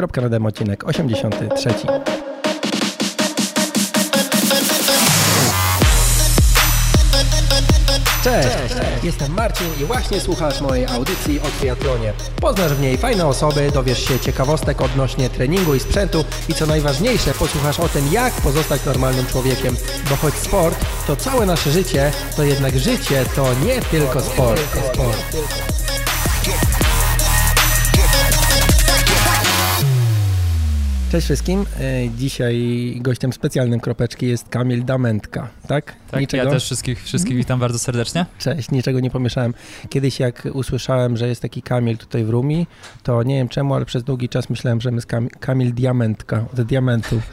Kropka na odcinek 83. Cześć, jestem Marcin i właśnie słuchasz mojej audycji o triatlonie. Poznasz w niej fajne osoby, dowiesz się ciekawostek odnośnie treningu i sprzętu i co najważniejsze, posłuchasz o tym, jak pozostać normalnym człowiekiem. Bo choć sport to całe nasze życie, to jednak życie to nie tylko sport. sport. Cześć wszystkim. E, Dzisiaj gościem specjalnym kropeczki jest Kamil Damentka, tak? Tak, ja też wszystkich, wszystkich witam bardzo serdecznie. Cześć, niczego nie pomieszałem. Kiedyś jak usłyszałem, że jest taki Kamil tutaj w Rumi, to nie wiem czemu, ale przez długi czas myślałem, że jest Kamil, Kamil Diamentka, od diamentu.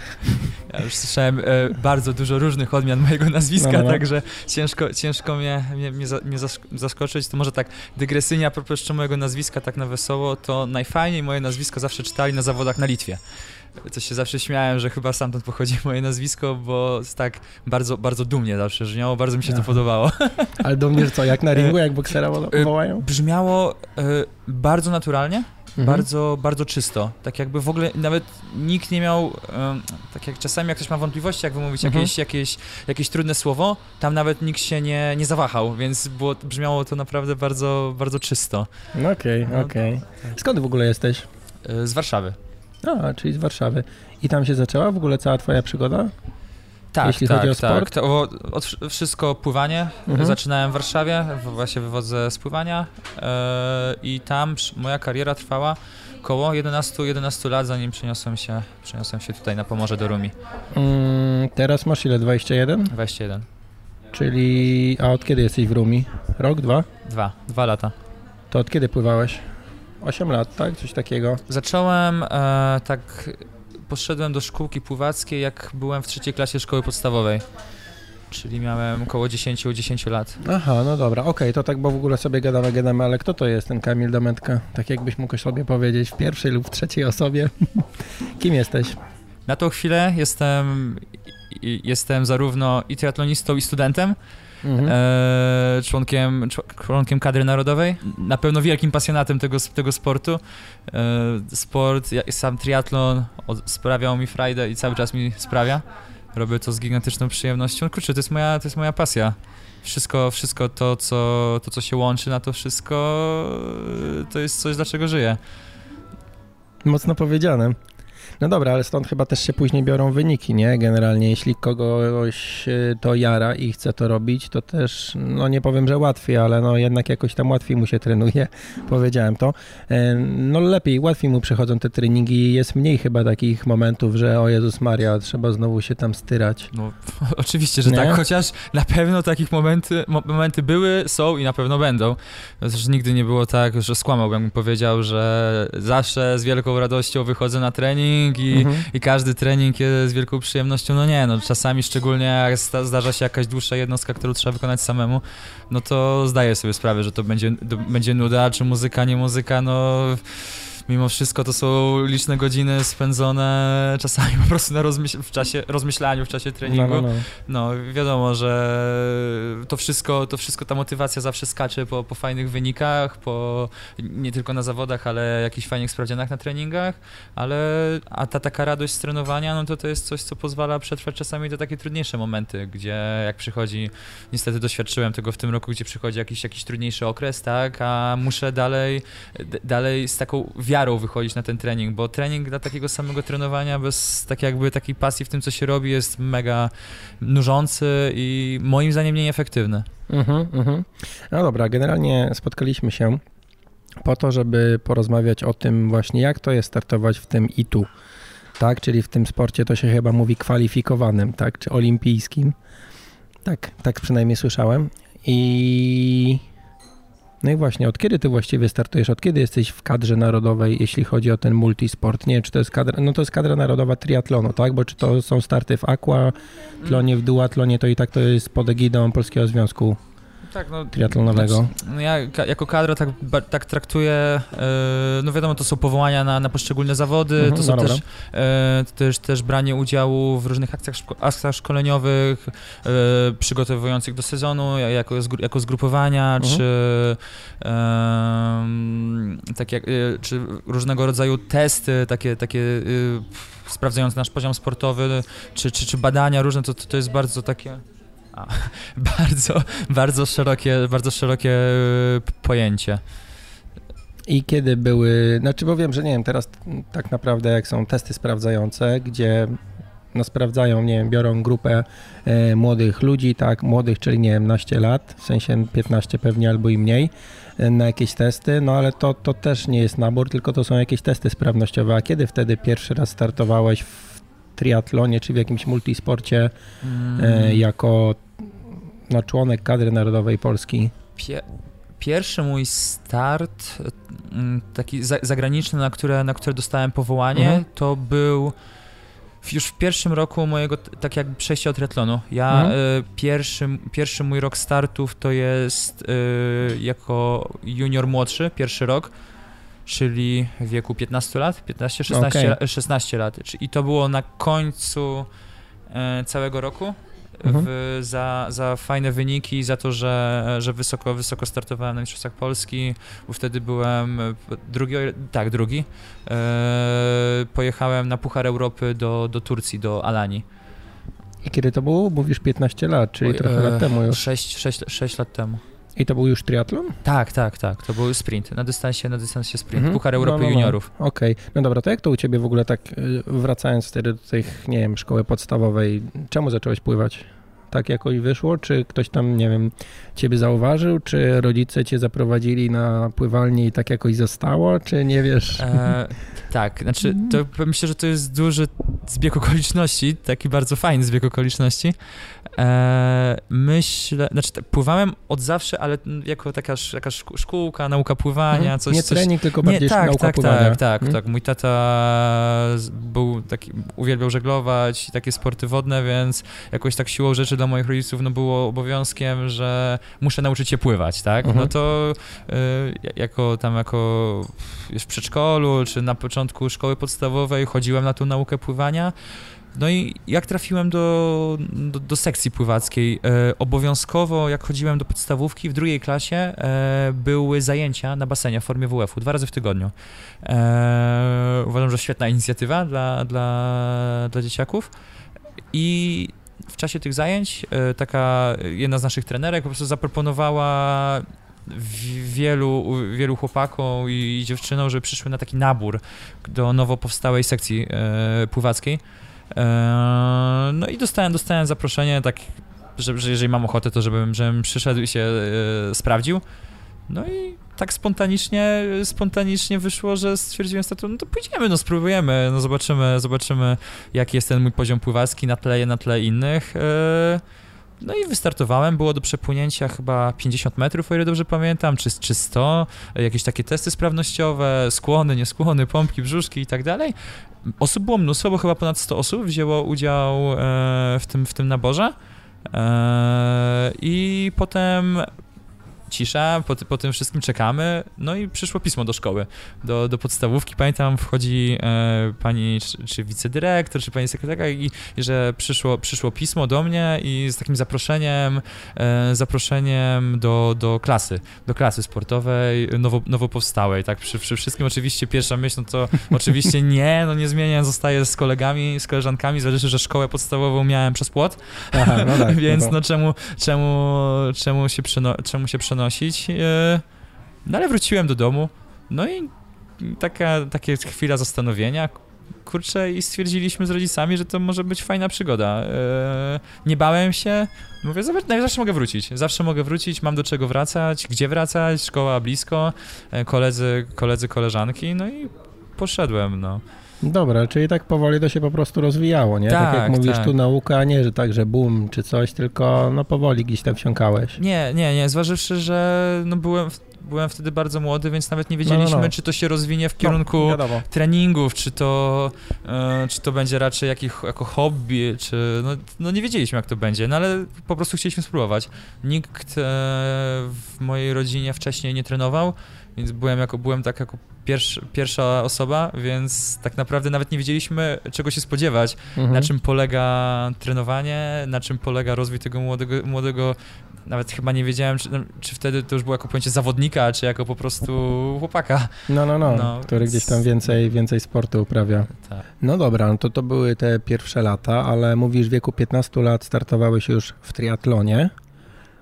Ja już słyszałem e, bardzo dużo różnych odmian mojego nazwiska, No, no. także ciężko, ciężko mnie, mnie, mnie, za, mnie zask- zaskoczyć. To może tak dygresyjnie a propos jeszcze mojego nazwiska tak na wesoło, to najfajniej moje nazwisko zawsze czytali na zawodach na Litwie. To się zawsze śmiałem, że chyba stamtąd pochodzi moje nazwisko, bo jest tak bardzo, bardzo dumnie zawsze brzmiało, bardzo mi się to podobało. Ale do mnie co, jak na ringu, jak boksera wo- E, wołają? Brzmiało e, bardzo naturalnie, Mhm. bardzo, bardzo czysto. Tak jakby w ogóle nawet nikt nie miał, tak jak czasami jak ktoś ma wątpliwości, jak wymówić Mhm. jakieś, jakieś, jakieś trudne słowo, tam nawet nikt się nie, nie zawahał, więc było, brzmiało to naprawdę bardzo, bardzo czysto. No Okej, No, okej. Skąd w ogóle jesteś? E, Z Warszawy. A, czyli z Warszawy. I tam się zaczęła w ogóle cała twoja przygoda? Tak, Jeśli tak, chodzi o tak. sport? To, o- od, wsz- wszystko pływanie. Mhm. Zaczynałem w Warszawie, właśnie wywodzę z pływania e, i tam moja kariera trwała około 11, 11 lat, zanim przeniosłem się, przeniosłem się tutaj na Pomorze do Rumi. Mm, teraz masz ile, 21? 21. Czyli, a od kiedy jesteś w Rumi? Rok, dwa? Dwa, dwa lata. To od kiedy pływałeś? 8 lat, tak? Coś takiego. Zacząłem e, tak, poszedłem do szkółki pływackiej, jak byłem w trzeciej klasie szkoły podstawowej. Czyli miałem około 10, 10 lat. Aha, no dobra, okej, to tak, bo w ogóle sobie gadamy, gadamy, ale kto to jest ten Kamil Damentka? Tak jakbyś mógł sobie powiedzieć w pierwszej lub w trzeciej osobie. Kim jesteś? Na tą chwilę jestem, jestem zarówno i triatlonistą, i studentem, Mhm. e, członkiem, czł- członkiem kadry narodowej, na pewno wielkim pasjonatem tego, tego sportu. E, sport, sam triatlon od, sprawiał mi frajdę i cały czas mi sprawia. Robię to z gigantyczną przyjemnością. Kurczę, to jest moja, to jest moja pasja. Wszystko, wszystko to, co, to, co się łączy na to wszystko, to jest coś, dlaczego żyję. Mocno powiedziane. No dobra, ale stąd chyba też się później biorą wyniki, nie? Generalnie, jeśli kogoś y, to jara i chce to robić, to też, no nie powiem, że łatwiej, ale no jednak jakoś tam łatwiej mu się trenuje, powiedziałem to. E, No lepiej, łatwiej mu przychodzą te treningi, jest mniej chyba takich momentów, że o Jezus Maria, trzeba znowu się tam styrać. No, oczywiście, że Nie? tak, chociaż na pewno takich momenty, mo- momenty były, są i na pewno będą. Zresztą nigdy nie było tak, że skłamałbym, bym powiedział, że zawsze z wielką radością wychodzę na trening i, Mhm. i każdy trening jest z wielką przyjemnością. No nie, no czasami szczególnie jak zdarza się jakaś dłuższa jednostka, którą trzeba wykonać samemu, no to zdaję sobie sprawę, że to będzie, to będzie nuda, czy muzyka, nie muzyka, no mimo wszystko to są liczne godziny spędzone czasami po prostu na rozmyśl- w czasie, rozmyślaniu, w czasie treningu. No, no, no. No, wiadomo, że to wszystko, to wszystko, ta motywacja zawsze skacze po, po fajnych wynikach, po, nie tylko na zawodach, ale jakichś fajnych sprawdzianach na treningach, ale a ta taka radość z trenowania, no to to jest coś, co pozwala przetrwać czasami te takie trudniejsze momenty, gdzie jak przychodzi, niestety doświadczyłem tego w tym roku, gdzie przychodzi jakiś, jakiś trudniejszy okres, tak, a muszę dalej, dalej z taką wiarą wychodzić na ten trening, bo trening dla takiego samego trenowania bez tak jakby takiej pasji w tym, co się robi, jest mega nużący i moim zdaniem nieefektywny. Mhm, mhm. No dobra, generalnie spotkaliśmy się po to, żeby porozmawiać o tym właśnie, jak to jest startować w tym ITU, tak? Czyli w tym sporcie to się chyba mówi kwalifikowanym, tak? Czy olimpijskim. Tak, tak przynajmniej słyszałem. I no i właśnie, od kiedy ty właściwie startujesz? Od kiedy jesteś w kadrze narodowej, jeśli chodzi o ten multisport? Nie czy to jest kadra, no to jest kadra narodowa triatlonu, tak? Bo czy to są starty w aqua, tlonie, w duatlonie, to i tak to jest pod egidą Polskiego Związku tak, no, triatlonowego? Znaczy, no ja jako kadra tak, tak traktuję, no wiadomo, to są powołania na, na poszczególne zawody, mhm, to są no też, też, też branie udziału w różnych akcjach, akcjach szkoleniowych, przygotowujących do sezonu, jako, jako zgrupowania, mhm. czy, tak jak, czy różnego rodzaju testy, takie, takie sprawdzające nasz poziom sportowy, czy, czy, czy badania różne, to, to jest bardzo takie a, bardzo, bardzo szerokie, bardzo szerokie e, pojęcie. I kiedy były, znaczy bo wiem, że nie wiem, teraz tak naprawdę jak są testy sprawdzające, gdzie no sprawdzają, nie wiem, biorą grupę e, młodych ludzi, tak, młodych, czyli nie wiem, naście lat, w sensie 15 pewnie albo i mniej, e, na jakieś testy, no ale to, to też nie jest nabór, tylko to są jakieś testy sprawnościowe. A kiedy wtedy pierwszy raz startowałeś w triatlonie czy w jakimś multisporcie e, jako no, członek kadry narodowej Polski? Pie pierwszy mój start mm, taki zagraniczny, na które, na które dostałem powołanie, mhm. to był już w pierwszym roku mojego, tak jakby przejścia od triatlonu. Ja mhm. y, pierwszy, pierwszy mój rok startów to jest y, jako junior młodszy, pierwszy rok, czyli w wieku 15 lat, 15, 16, okay. 16 lat. I to było na końcu y, całego roku mhm. w, za, za fajne wyniki, za to, że, że wysoko, wysoko startowałem na Mistrzostwach Polski, bo wtedy byłem drugi, tak, drugi. E, pojechałem na Puchar Europy do, do Turcji, do Alanii. I kiedy to było? Mówisz 15 lat, czyli trochę lat temu już. 6, 6, 6 lat temu. I to był już triatlon? Tak, tak, tak. To był sprint. Na dystansie, na dystansie sprint. Mhm. Puchar Europy no, no, no. Juniorów. Okej. Okay. No dobra, to jak to u ciebie w ogóle tak, y, wracając wtedy do tych, nie wiem, szkoły podstawowej, czemu zacząłeś pływać? Tak jakoś wyszło? Czy ktoś tam, nie wiem, ciebie zauważył? Czy rodzice cię zaprowadzili na pływalnię i tak jakoś zostało? Czy nie wiesz? E, tak, znaczy to myślę, że to jest duży zbieg okoliczności, taki bardzo fajny zbieg okoliczności. E, myślę, znaczy pływałem od zawsze, ale jako taka jakaś szkółka, nauka pływania, mhm. coś. Nie coś, trening, tylko bardziej nie, tak, nauka tak, pływania. Tak, tak, hmm? tak. Mój tata był taki, uwielbiał żeglować, takie sporty wodne, więc jakoś tak siłą rzeczy dla moich rodziców no było obowiązkiem, że muszę nauczyć się pływać, tak? No mhm. to y, jako tam jako w przedszkolu, czy na początku szkoły podstawowej chodziłem na tą naukę pływania. No i jak trafiłem do, do, do sekcji pływackiej, e, obowiązkowo jak chodziłem do podstawówki w drugiej klasie e, były zajęcia na basenie w formie WF-u dwa razy w tygodniu. E, uważam, że świetna inicjatywa dla, dla, dla dzieciaków i w czasie tych zajęć e, taka jedna z naszych trenerek po prostu zaproponowała wielu, wielu chłopakom i dziewczynom, żeby przyszły na taki nabór do nowo powstałej sekcji e, pływackiej. E, no i dostałem, dostałem zaproszenie, tak, że, że jeżeli mam ochotę, to żebym, żebym przyszedł i się e, sprawdził. No i tak spontanicznie, spontanicznie wyszło, że stwierdziłem sobie, no to pójdziemy, no spróbujemy, no zobaczymy, zobaczymy jaki jest ten mój poziom pływacki na tle, na tle innych. E, no i wystartowałem, było do przepłynięcia chyba 50 metrów, o ile dobrze pamiętam, czy, czy 100, jakieś takie testy sprawnościowe, skłony, nieskłony, pompki, brzuszki i tak dalej. Osób było mnóstwo, bo chyba ponad 100 osób wzięło udział e, w tym, w tym naborze. E, I potem cisza, po, po, tym wszystkim czekamy, no i przyszło pismo do szkoły, do, do podstawówki, pamiętam, wchodzi e, pani, czy, czy wicedyrektor, czy pani sekretarka i, i, że przyszło, przyszło pismo do mnie i z takim zaproszeniem, e, zaproszeniem do, do klasy, do klasy sportowej nowo, nowo powstałej, tak, przy, przy wszystkim oczywiście pierwsza myśl, no to oczywiście nie, no nie zmieniam, zostaję z kolegami, z koleżankami, zależy, że szkołę podstawową miałem przez płot, Aha, no tak, więc no, no czemu, czemu, czemu się, przeno, czemu się przenosić przenosić. E, no ale wróciłem do domu, no i taka, takie chwila zastanowienia, kurczę, i stwierdziliśmy z rodzicami, że to może być fajna przygoda. E, nie bałem się, mówię, zawsze mogę wrócić, zawsze mogę wrócić, mam do czego wracać, gdzie wracać, szkoła blisko, e, koledzy, koledzy, koleżanki, no i poszedłem, no. Dobra, czyli tak powoli to się po prostu rozwijało, nie? Tak, tak jak mówisz, tak. tu nauka, nie, że tak, że boom czy coś, tylko no powoli gdzieś tam wsiąkałeś. Nie, nie, nie, zważywszy, że no byłem, byłem wtedy bardzo młody, więc nawet nie wiedzieliśmy, No, no, no. czy to się rozwinie w No, kierunku treningów, czy to, e, czy to będzie raczej jakich, jako hobby, czy no, no nie wiedzieliśmy jak to będzie, no ale po prostu chcieliśmy spróbować. Nikt e, w mojej rodzinie wcześniej nie trenował, więc byłem, jako, byłem tak jako pierwszy, pierwsza osoba, więc tak naprawdę nawet nie wiedzieliśmy czego się spodziewać, Mhm. na czym polega trenowanie, na czym polega rozwój tego młodego, młodego nawet chyba nie wiedziałem, czy, czy wtedy to już było jako pojęcie zawodnika, czy jako po prostu chłopaka. No, no, no, No, który więc- gdzieś tam więcej, więcej sportu uprawia. Tak. No dobra, no to to były te pierwsze lata, ale mówisz w wieku 15 lat startowałeś już w triatlonie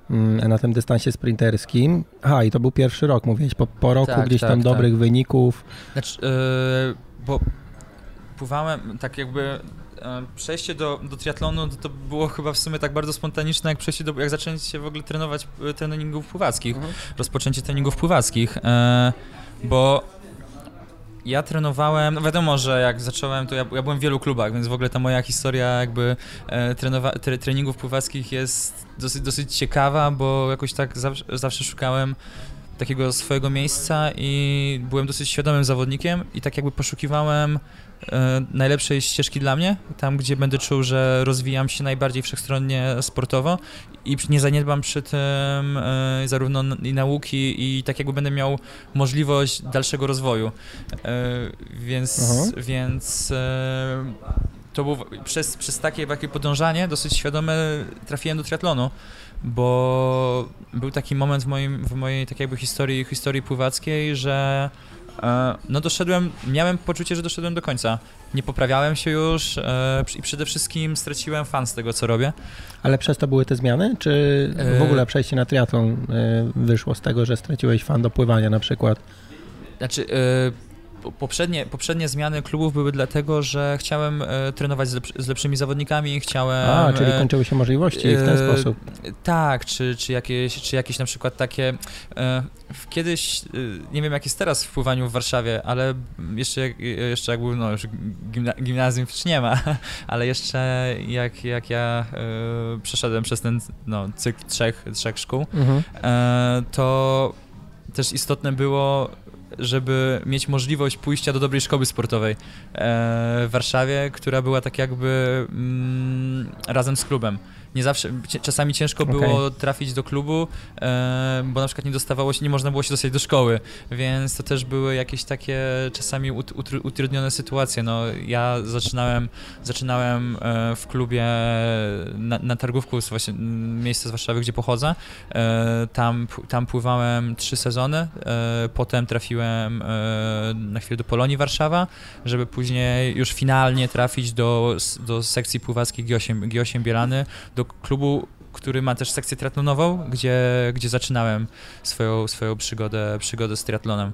na tym dystansie sprinterskim. Aha, i to był pierwszy rok, mówiłeś, po, po roku Tak, gdzieś tak, tam tak. dobrych wyników. Znaczy, yy, bo pływałem tak jakby e, przejście do, do triatlonu to, to było chyba w sumie tak bardzo spontaniczne, jak przejście do, jak się w ogóle trenować e, treningów pływackich, rozpoczęcie treningów pływackich, e, bo ja trenowałem, no wiadomo, że jak zacząłem, to ja, ja byłem w wielu klubach, więc w ogóle ta moja historia jakby e, trenowa, tre, treningów pływackich jest dosyć, dosyć ciekawa, bo jakoś tak zawsze, zawsze szukałem takiego swojego miejsca i byłem dosyć świadomym zawodnikiem i tak jakby poszukiwałem najlepszej ścieżki dla mnie, tam gdzie będę czuł, że rozwijam się najbardziej wszechstronnie sportowo i nie zaniedbam przy tym e, zarówno i nauki i tak jakby będę miał możliwość dalszego rozwoju. E, więc Aha. więc e, to było przez, przez takie, takie podążanie dosyć świadome trafiłem do triatlonu, bo był taki moment w, moim, w mojej tak jakby historii, historii pływackiej, że e, no doszedłem, miałem poczucie, że doszedłem do końca. Nie poprawiałem się już e, i przede wszystkim straciłem fan z tego, co robię. Ale przez to były te zmiany, czy w E, ogóle przejście na triatlon wyszło z tego, że straciłeś fan do pływania na przykład? Znaczy, e, poprzednie, poprzednie zmiany klubów były dlatego, że chciałem e, trenować z, lepszy, z lepszymi zawodnikami, chciałem... A, czyli e, kończyły się możliwości w ten e, sposób. Tak, czy, czy, jakieś, czy jakieś na przykład takie. Kiedyś, nie wiem jak jest teraz w pływaniu w Warszawie, ale jeszcze, jak- jeszcze jak był, no już gimna, gimnazjum już nie ma, ale jeszcze jak, jak ja przeszedłem przez ten no, cykl trzech, trzech szkół, Mhm. to też istotne było, żeby mieć możliwość pójścia do dobrej szkoły sportowej e, w Warszawie, która była tak jakby mm, razem z klubem. Nie zawsze, czasami ciężko było trafić do klubu, bo na przykład nie dostawało się, nie można było się dostać do szkoły, więc to też były jakieś takie czasami ut, utr- utrudnione sytuacje. No, ja zaczynałem, zaczynałem e, w klubie na, na targówku, właśnie miejsce z Warszawy, gdzie pochodzę. E, tam, tam pływałem trzy sezony, e, potem trafiłem na chwilę do Polonii Warszawa, żeby później już finalnie trafić do, do sekcji pływackiej G8, G8 Bielany, do klubu, który ma też sekcję triatlonową, gdzie, gdzie zaczynałem swoją, swoją przygodę, przygodę z triatlonem.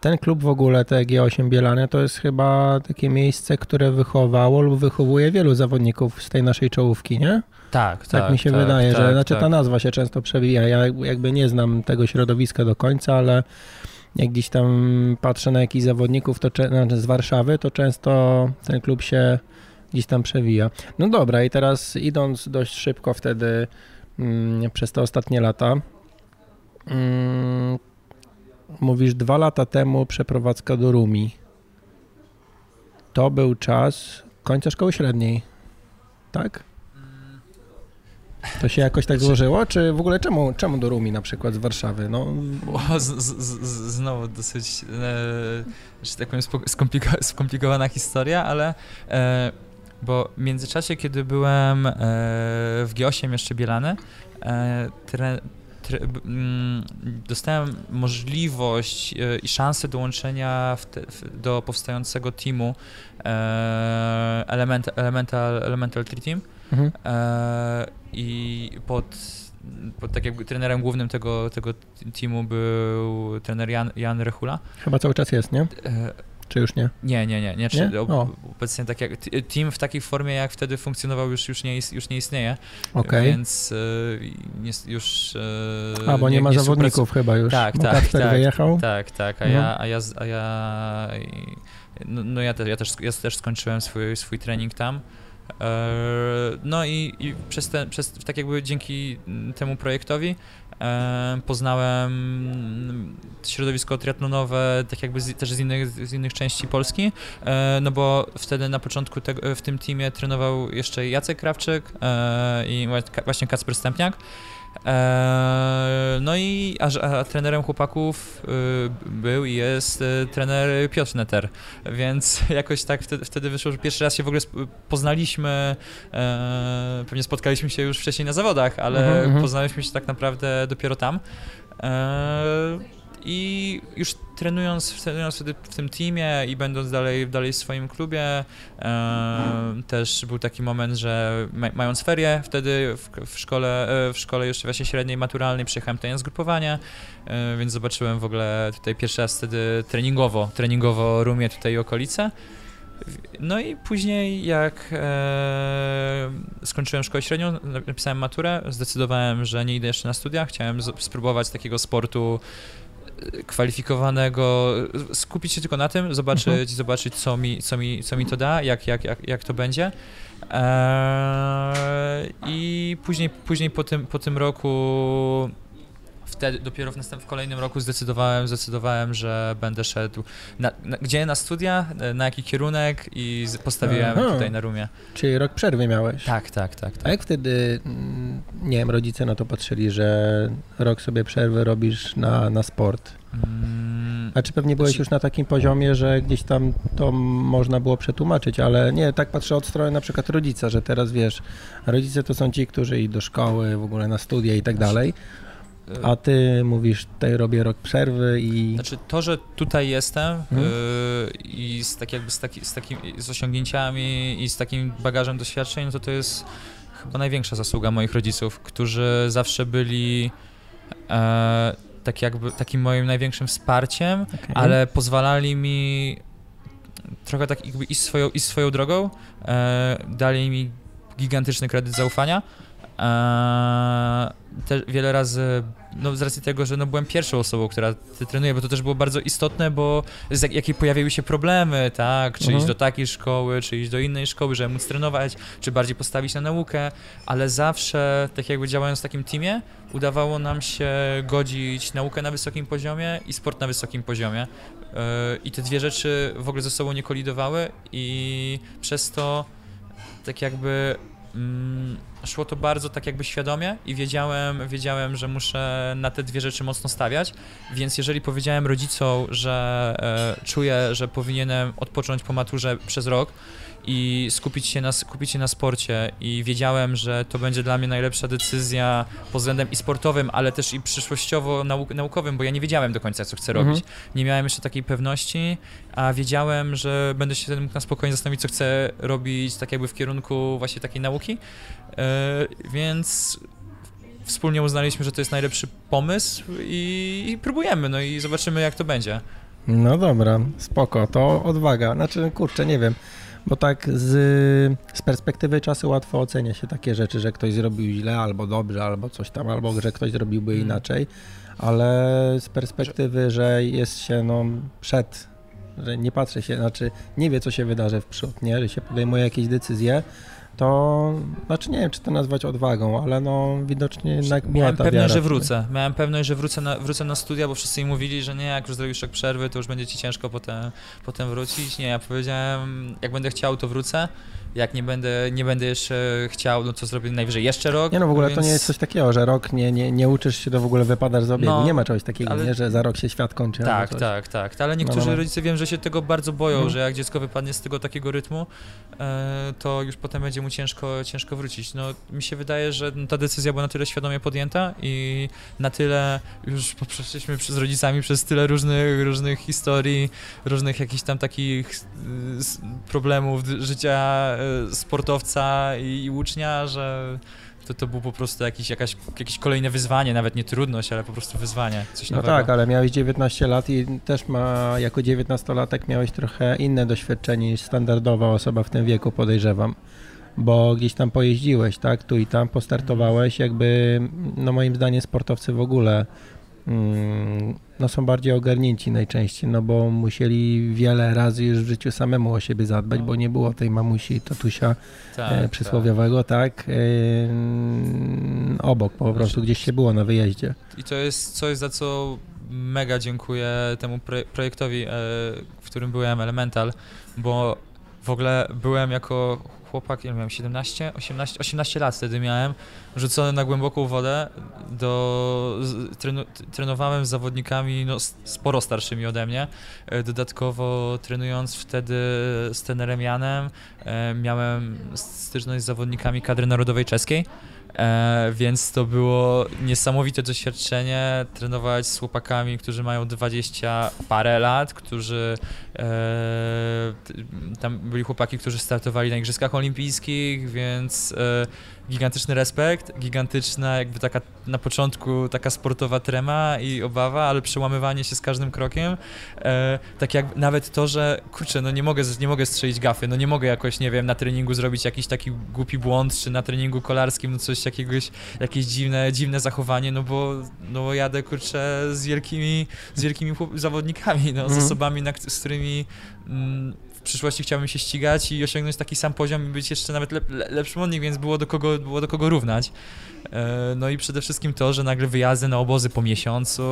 Ten klub w ogóle, te G8 Bielane, to jest chyba takie miejsce, które wychowało lub wychowuje wielu zawodników z tej naszej czołówki, nie? Tak, Tak, mi się wydaje, że tak, znaczy ta tak. nazwa się często przewija. Ja jakby nie znam tego środowiska do końca, ale jak gdzieś tam patrzę na jakichś zawodników to, znaczy z Warszawy, to często ten klub się gdzieś tam przewija. No dobra, i teraz idąc dość szybko wtedy mm, przez te ostatnie lata, mm, mówisz dwa lata temu przeprowadzka do Rumi. To był czas końca szkoły średniej, tak? To się jakoś tak złożyło? Czy w ogóle czemu, czemu do Rumi na przykład z Warszawy? No, O, z, z, z, znowu dosyć, e, że tak powiem, skompliko- skomplikowana historia, ale e, bo w międzyczasie, kiedy byłem e, w G8 jeszcze Bielany, e, tre, tre, b- mm, dostałem możliwość e, i szansę dołączenia w te, w, do powstającego teamu e, Element, Elemental, Elemental Tree Team mhm. e, i pod, pod tak jakby trenerem głównym tego, tego teamu był trener Jan, Jan Rechula. chyba cały czas jest, nie? Czy już nie? nie, nie, nie. nie, Nie? O. obecnie tak jak team w takiej formie, jak wtedy funkcjonował, już, już, nie, już nie istnieje. Okej. Więc nie, już. E, A, bo nie, ma współprac- zawodników chyba już. Tak, bo tak, Kacper tak. wyjechał. Tak, tak, a Mhm. ja, a ja, a ja no, no ja, te, ja, też, ja też skończyłem swój, swój trening tam. E, No i, i przez ten, przez, tak jakby dzięki temu projektowi poznałem środowisko triatlonowe, tak jakby z, też z innych, z innych części Polski, e, no bo wtedy na początku w tym teamie trenował jeszcze Jacek Krawczyk e, i właśnie Kacper Stępniak. No i a, a, trenerem chłopaków był i jest trener Piotr Neter, więc jakoś tak wtedy, wtedy wyszło, że pierwszy raz się w ogóle poznaliśmy, pewnie spotkaliśmy się już wcześniej na zawodach, ale mm -hmm. poznaliśmy się tak naprawdę dopiero tam. I już trenując, trenując wtedy w tym teamie i będąc dalej, dalej w swoim klubie, e, też był taki moment, że mając ferie wtedy w, w, szkole, e, w szkole jeszcze właśnie średniej, maturalnej przyjechałem tutaj na zgrupowanie, e, więc zobaczyłem w ogóle tutaj pierwszy raz wtedy treningowo, treningowo Rumię tutaj okolice. No i później jak e, skończyłem szkołę średnią, napisałem maturę, zdecydowałem, że nie idę jeszcze na studia, chciałem spróbować takiego sportu kwalifikowanego, skupić się tylko na tym, zobaczyć, mhm. zobaczyć co, mi, co, mi, co mi to da, jak, jak, jak, jak to będzie. Eee, I później, później po, tym, po tym roku wtedy dopiero w, następnym, w kolejnym roku zdecydowałem, zdecydowałem, że będę szedł na, na, gdzie na studia, na jaki kierunek i postawiłem Aha. tutaj na rumie. Czyli rok przerwy miałeś? Tak, tak, tak. tak. A jak wtedy, mm, nie wiem, rodzice na to patrzyli, że rok sobie przerwy robisz na, na sport? Hmm. A czy pewnie byłeś już na takim poziomie, że gdzieś tam to można było przetłumaczyć, ale nie, tak patrzę od strony na przykład rodzica, że teraz wiesz, rodzice to są ci, którzy idą do szkoły, w ogóle na studia i tak dalej, a ty mówisz, tutaj robię rok przerwy i... Znaczy to, że tutaj jestem hmm? i z, tak jakby z, taki, z, takim, z osiągnięciami i z takim bagażem doświadczeń, no to to jest chyba największa zasługa moich rodziców, którzy zawsze byli e, tak jakby takim moim największym wsparciem, okay. ale pozwalali mi trochę tak jakby iść swoją, iść swoją drogą, e, dali mi gigantyczny kredyt zaufania, te, wiele razy, no z racji tego, że no byłem pierwszą osobą, która trenuje, bo to też było bardzo istotne, bo z jakiej pojawiły się problemy, tak, czy mhm. iść do takiej szkoły, czy iść do innej szkoły, żeby móc trenować, czy bardziej postawić na naukę, ale zawsze, tak jakby działając w takim teamie, udawało nam się godzić naukę na wysokim poziomie i sport na wysokim poziomie. Yy, I te dwie rzeczy w ogóle ze sobą nie kolidowały i przez to tak jakby mm, szło to bardzo tak jakby świadomie i wiedziałem, wiedziałem, że muszę na te dwie rzeczy mocno stawiać, więc jeżeli powiedziałem rodzicom, że e, czuję, że powinienem odpocząć po maturze przez rok, i skupić się, na, skupić się na sporcie i wiedziałem, że to będzie dla mnie najlepsza decyzja pod względem i sportowym, ale też i przyszłościowo nauk naukowym, bo ja nie wiedziałem do końca, co chcę mhm. robić. Nie miałem jeszcze takiej pewności, a wiedziałem, że będę się mógł na spokojnie zastanowić, co chcę robić tak jakby w kierunku właśnie takiej nauki, yy, więc wspólnie uznaliśmy, że to jest najlepszy pomysł i, i próbujemy, no i zobaczymy, jak to będzie. No dobra, spoko, to odwaga. Znaczy, kurczę, nie wiem. Bo tak z, z perspektywy czasu łatwo ocenia się takie rzeczy, że ktoś zrobił źle albo dobrze, albo coś tam, albo że ktoś zrobiłby hmm. inaczej, ale z perspektywy, że jest się no, przed, że nie patrzy się, znaczy nie wie, co się wydarzy w przód, nie? że się podejmuje jakieś decyzje, to znaczy nie wiem, czy to nazwać odwagą, ale no widocznie jednak była Miałem ta pewność, wiara. że wrócę. Miałem pewność, że wrócę na, wrócę na studia, bo wszyscy mi mówili, że nie, jak już zrobisz rok przerwy, to już będzie ci ciężko potem, potem wrócić. Nie, ja powiedziałem, jak będę chciał, to wrócę jak nie będę, nie będę jeszcze chciał, no to zrobię najwyżej jeszcze rok. Nie no, w ogóle więc... to nie jest coś takiego, że rok nie, nie, nie uczysz się, to w ogóle wypadasz z obiegu. No, nie ma czegoś takiego, ale... nie, że za rok się świat kończy. Tak, tak, tak, Ale niektórzy no, no, no. rodzice wiem, że się tego bardzo boją, hmm. że jak dziecko wypadnie z tego takiego rytmu, e, to już potem będzie mu ciężko, ciężko wrócić. No mi się wydaje, że ta decyzja była na tyle świadomie podjęta i na tyle już przeszliśmy z rodzicami przez tyle różnych, różnych historii, różnych jakichś tam takich problemów życia E, sportowca i, i ucznia, że to, to było po prostu jakiś, jakaś, jakieś kolejne wyzwanie, nawet nie trudność, ale po prostu wyzwanie, coś no nowego. tak, ale miałeś 19 lat i też ma, jako 19-latek miałeś trochę inne doświadczenie niż standardowa osoba w tym wieku, podejrzewam. Bo gdzieś tam pojeździłeś, tak, tu i tam postartowałeś, jakby, no moim zdaniem sportowcy w ogóle no są bardziej ogarnięci najczęściej, no bo musieli wiele razy już w życiu samemu o siebie zadbać, bo nie było tej mamusi, tatusia tak, e, przysłowiowego, tak, tak e, obok po prostu gdzieś się było na wyjeździe. I to jest coś, za co mega dziękuję temu projektowi, e, w którym byłem, Elemental, bo w ogóle byłem jako chłopak, miałem 17, 18, 18 lat wtedy miałem, rzucony na głęboką wodę, do, trenu, trenowałem z zawodnikami no, sporo starszymi ode mnie, e, dodatkowo trenując wtedy z trenerem Janem, e, miałem styczność z zawodnikami kadry narodowej czeskiej, E, więc to było niesamowite doświadczenie trenować z chłopakami, którzy mają 20 parę lat, którzy e, tam byli chłopaki, którzy startowali na Igrzyskach Olimpijskich, więc e, gigantyczny respekt, gigantyczna jakby taka na początku taka sportowa trema i obawa, ale przełamywanie się z każdym krokiem. E, tak jak nawet to, że kurczę, no nie mogę, nie mogę strzelić gafy, no nie mogę jakoś, nie wiem, na treningu zrobić jakiś taki głupi błąd, czy na treningu kolarskim no coś jakiegoś, jakieś dziwne, dziwne zachowanie, no bo, no bo jadę kurczę z wielkimi, z wielkimi zawodnikami, no, z mhm. osobami, na, z którymi mm, przyszłości chciałbym się ścigać i osiągnąć taki sam poziom i być jeszcze nawet lep, lepszym od nich, więc było do kogo, było do kogo równać. E, no i przede wszystkim to, że nagle wyjazdy na obozy po miesiącu,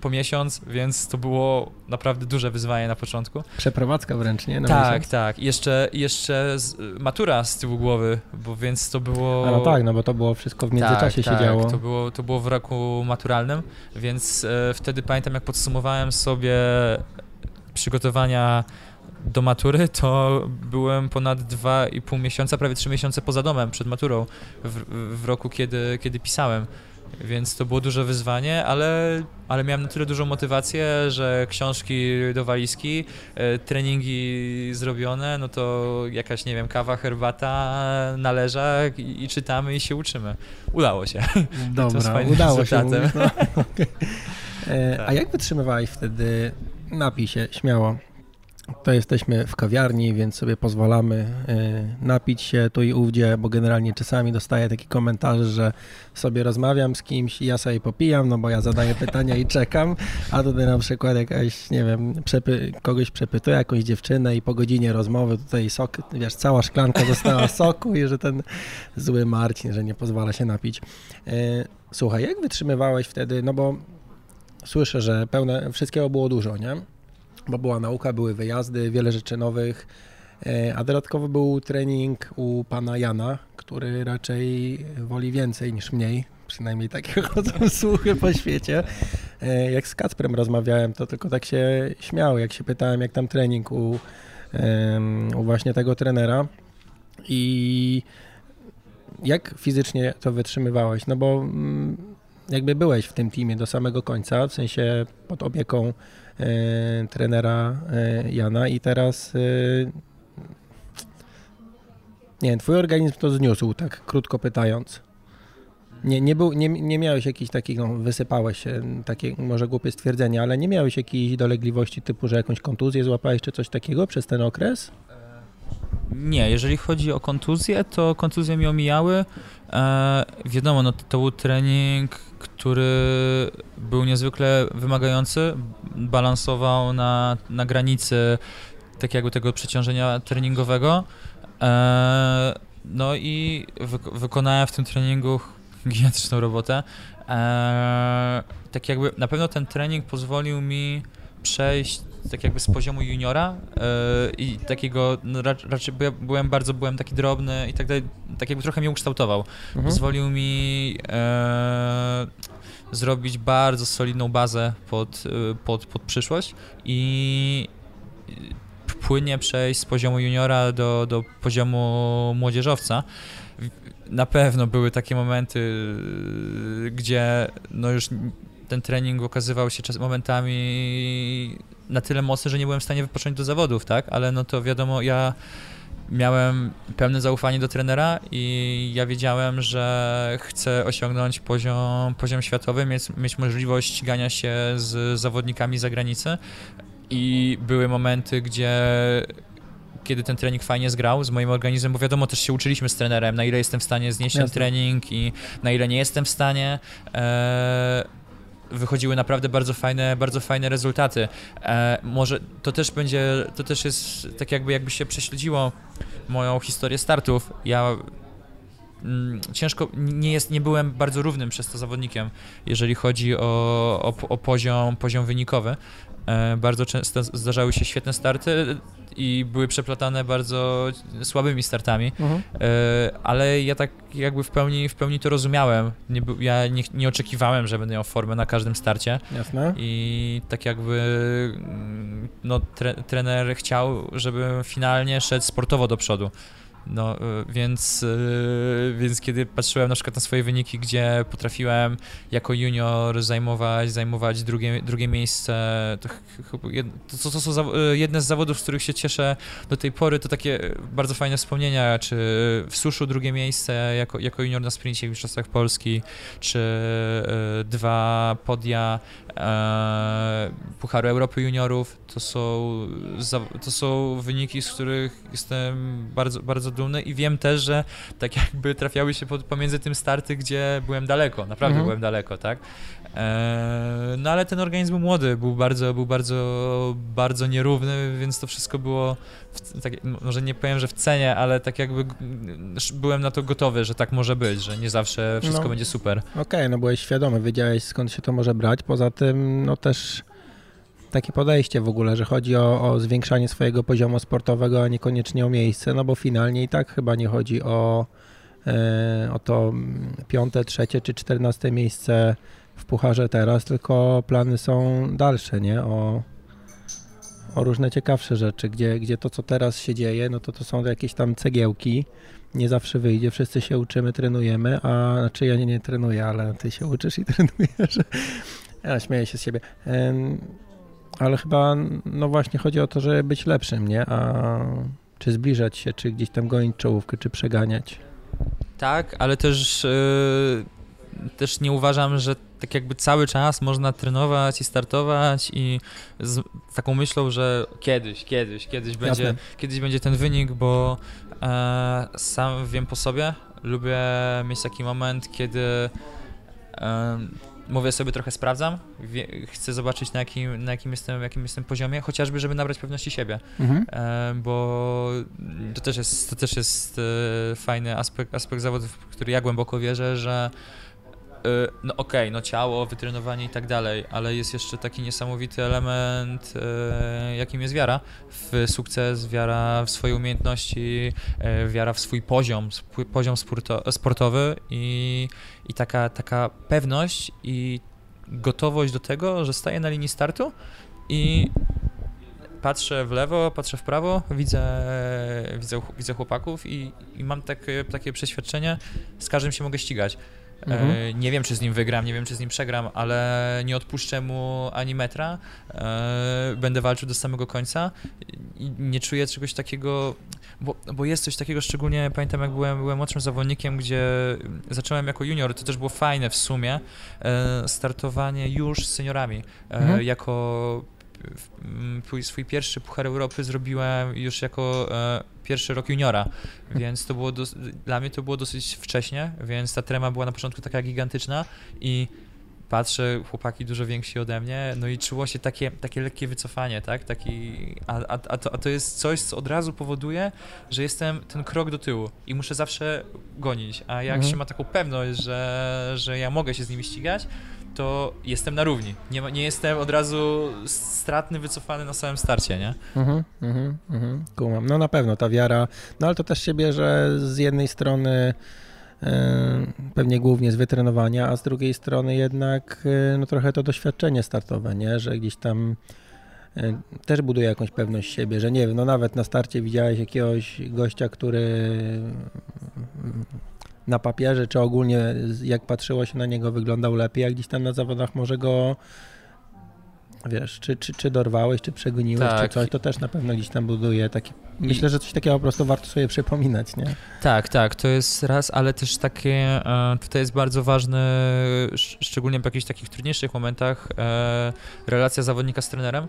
po miesiąc, więc to było naprawdę duże wyzwanie na początku. Przeprowadzka wręcz, nie? Na tak, miesiąc. tak. Jeszcze, jeszcze z, matura z tyłu głowy, bo więc to było... A no tak, no bo to było wszystko w międzyczasie tak, się tak, działo. To było, to było w roku maturalnym, więc e, wtedy pamiętam jak podsumowałem sobie przygotowania do matury, to byłem ponad 2,5 miesiąca, prawie 3 miesiące poza domem przed maturą w, w roku, kiedy, kiedy pisałem. Więc to było duże wyzwanie, ale, ale miałem na tyle dużą motywację, że książki do walizki, e, treningi zrobione, no to jakaś, nie wiem, kawa, herbata na leżach i, i czytamy i się uczymy. Udało się. Dobra, udało się. No, okay. e, tak. A jak wytrzymywałeś wtedy napij się, śmiało to jesteśmy w kawiarni, więc sobie pozwalamy y, napić się tu i ówdzie, bo generalnie czasami dostaję taki komentarz, że sobie rozmawiam z kimś i ja sobie popijam, no bo ja zadaję pytania i czekam, a tutaj na przykład jakaś, nie wiem, przepy, kogoś przepytuję, jakąś dziewczynę i po godzinie rozmowy tutaj sok, wiesz, cała szklanka została soku i że ten zły Marcin, że nie pozwala się napić. Y, słuchaj, jak wytrzymywałeś wtedy, no bo słyszę, że pełne, wszystkiego było dużo, nie? Bo była nauka, były wyjazdy, wiele rzeczy nowych, e, a dodatkowo był trening u pana Jana, który raczej woli więcej niż mniej, przynajmniej takie chodzą słuchy po świecie. E, jak z Kacprem rozmawiałem, to tylko tak się śmiał, jak się pytałem, jak tam trening u, u właśnie tego trenera i jak fizycznie to wytrzymywałeś? No bo mm, jakby byłeś w tym teamie do samego końca, w sensie pod opieką E, trenera e, Jana i teraz e, nie twój organizm to zniósł, tak krótko pytając. Nie, nie, był, nie, nie miałeś jakichś takich, no, wysypałeś się, takie może głupie stwierdzenie, ale nie miałeś jakiejś dolegliwości typu, że jakąś kontuzję złapałeś czy coś takiego przez ten okres? Nie, jeżeli chodzi o kontuzję, to kontuzje mi omijały. E, wiadomo, no, to był trening, który był niezwykle wymagający, balansował na, na granicy tak jakby tego przeciążenia treningowego. E, no i wy, wykonałem w tym treningu gigantyczną robotę. E, tak jakby na pewno ten trening pozwolił mi przejść tak jakby z poziomu juniora yy, i takiego, no, raczej byłem bardzo, byłem taki drobny i tak dalej, tak jakby trochę mnie ukształtował. Mhm. Pozwolił mi yy, zrobić bardzo solidną bazę pod, yy, pod, pod przyszłość i płynnie przejść z poziomu juniora do, do poziomu młodzieżowca. Na pewno były takie momenty, gdzie no już ten trening okazywał się czas, momentami na tyle mocny, że nie byłem w stanie wypocząć do zawodów, tak? Ale no to wiadomo, ja miałem pełne zaufanie do trenera i ja wiedziałem, że chcę osiągnąć poziom, poziom światowy, mieć, mieć możliwość ścigania się z zawodnikami z zagranicy i były momenty, gdzie kiedy ten trening fajnie zgrał z moim organizmem, bo wiadomo, też się uczyliśmy z trenerem, na ile jestem w stanie znieść Jasne. ten trening i na ile nie jestem w stanie. Eee, wychodziły naprawdę bardzo fajne, bardzo fajne rezultaty. E, może to też będzie, to też jest tak jakby jakby się prześledziło moją historię startów. Ja mm, ciężko, nie, jest, nie byłem bardzo równym przez to zawodnikiem, jeżeli chodzi o, o, o poziom, poziom wynikowy. E, bardzo często zdarzały się świetne starty i były przeplatane bardzo słabymi startami, mhm. E, ale ja tak jakby w pełni, w pełni to rozumiałem. Nie, ja nie, nie oczekiwałem, że będę miał formę na każdym starcie. Jasne. I tak jakby mm, no, tre, trener chciał, żebym finalnie szedł sportowo do przodu. No, y, więc, y, więc kiedy patrzyłem na przykład na swoje wyniki, gdzie potrafiłem jako junior zajmować, zajmować drugie, drugie miejsce, to, to, to są y, jedne z zawodów, z których się cieszę do tej pory, to takie bardzo fajne wspomnienia, czy w suszu drugie miejsce jako, jako junior na sprincie w Mistrzostwach Polski, czy dwa podia e, Pucharu Europy Juniorów, to są, to są wyniki, z których jestem bardzo, bardzo dumny i wiem też, że tak jakby trafiały się pod, pomiędzy tym starty, gdzie byłem daleko, naprawdę mhm. byłem daleko, tak? E, no ale ten organizm był młody, był bardzo, był bardzo, bardzo nierówny, więc to wszystko było, w, tak, może nie powiem, że w cenie, ale tak jakby byłem na to gotowy, że tak może być, że nie zawsze wszystko no, będzie super. Okej, okay, no byłeś świadomy, wiedziałeś skąd się to może brać, poza tym no też takie podejście w ogóle, że chodzi o, o, zwiększanie swojego poziomu sportowego, a niekoniecznie o miejsce, no bo finalnie i tak chyba nie chodzi o, e, o to piąte, trzecie czy czternaste miejsce w pucharze teraz, tylko plany są dalsze, nie? O, o różne ciekawsze rzeczy, gdzie, gdzie to, co teraz się dzieje, no to to są jakieś tam cegiełki, nie zawsze wyjdzie, wszyscy się uczymy, trenujemy, a znaczy ja nie, nie trenuję, ale ty się uczysz i trenujesz. Ja śmieję się z siebie. Ale chyba, no właśnie chodzi o to, żeby być lepszym, nie? A czy zbliżać się, czy gdzieś tam gonić czołówkę, czy przeganiać. Tak, ale też, yy, też nie uważam, że tak jakby cały czas można trenować i startować i z taką myślą, że kiedyś, kiedyś, kiedyś będzie, kiedyś będzie ten wynik, bo e, sam wiem po sobie, lubię mieć taki moment, kiedy e, mówię sobie trochę sprawdzam, wie, chcę zobaczyć na jakim, na jakim jestem, jakim jestem poziomie, chociażby żeby nabrać pewności siebie, mhm. e, bo to też jest, to też jest e, fajny aspekt, aspekt zawodów, w który ja głęboko wierzę, że no okej, okay, no ciało, wytrenowanie i tak dalej, ale jest jeszcze taki niesamowity element, y, jakim jest wiara w sukces, wiara w swoje umiejętności, y, wiara w swój poziom, poziom sportowy i, i taka, taka pewność i gotowość do tego, że staję na linii startu i patrzę w lewo, patrzę w prawo, widzę, widzę, widzę chłopaków i, i mam takie, takie przeświadczenie, z każdym się mogę ścigać. Mhm. E, nie wiem, czy z nim wygram, nie wiem, czy z nim przegram, ale nie odpuszczę mu ani metra. E, będę walczył do samego końca i nie czuję czegoś takiego, bo, bo jest coś takiego, szczególnie pamiętam, jak byłem, byłem młodszym zawodnikiem, gdzie zacząłem jako junior, to też było fajne w sumie, e, startowanie już z seniorami, mhm. jako swój pierwszy Puchar Europy zrobiłem już jako e, pierwszy rok juniora, więc to było dla mnie to było dosyć wcześnie, więc ta trema była na początku taka gigantyczna i patrzę, chłopaki dużo więksi ode mnie, no i czuło się takie, takie lekkie wycofanie, tak? Taki, a, a, a, to, a to jest coś, co od razu powoduje, że jestem ten krok do tyłu i muszę zawsze gonić, a jak mhm. się ma taką pewność, że, że ja mogę się z nimi ścigać, to jestem na równi. Nie, nie jestem od razu stratny, wycofany na samym starcie, nie? Mhm, mhm, mhm. Kumam. No na pewno ta wiara, no ale to też się bierze z jednej strony pewnie głównie z wytrenowania, a z drugiej strony jednak no trochę to doświadczenie startowe, nie? Że gdzieś tam też buduje jakąś pewność siebie, że nie wiem, no nawet na starcie widziałeś jakiegoś gościa, który na papierze, czy ogólnie jak patrzyło się na niego wyglądał lepiej, jak gdzieś tam na zawodach może go wiesz, czy, czy, czy dorwałeś, czy przegoniłeś, tak. czy coś, to też na pewno gdzieś tam buduje takie, myślę, że coś takiego po prostu warto sobie przypominać, nie? Tak, tak, to jest raz, ale też takie, e, tutaj jest bardzo ważne, szczególnie w jakichś takich trudniejszych momentach, e, relacja zawodnika z trenerem,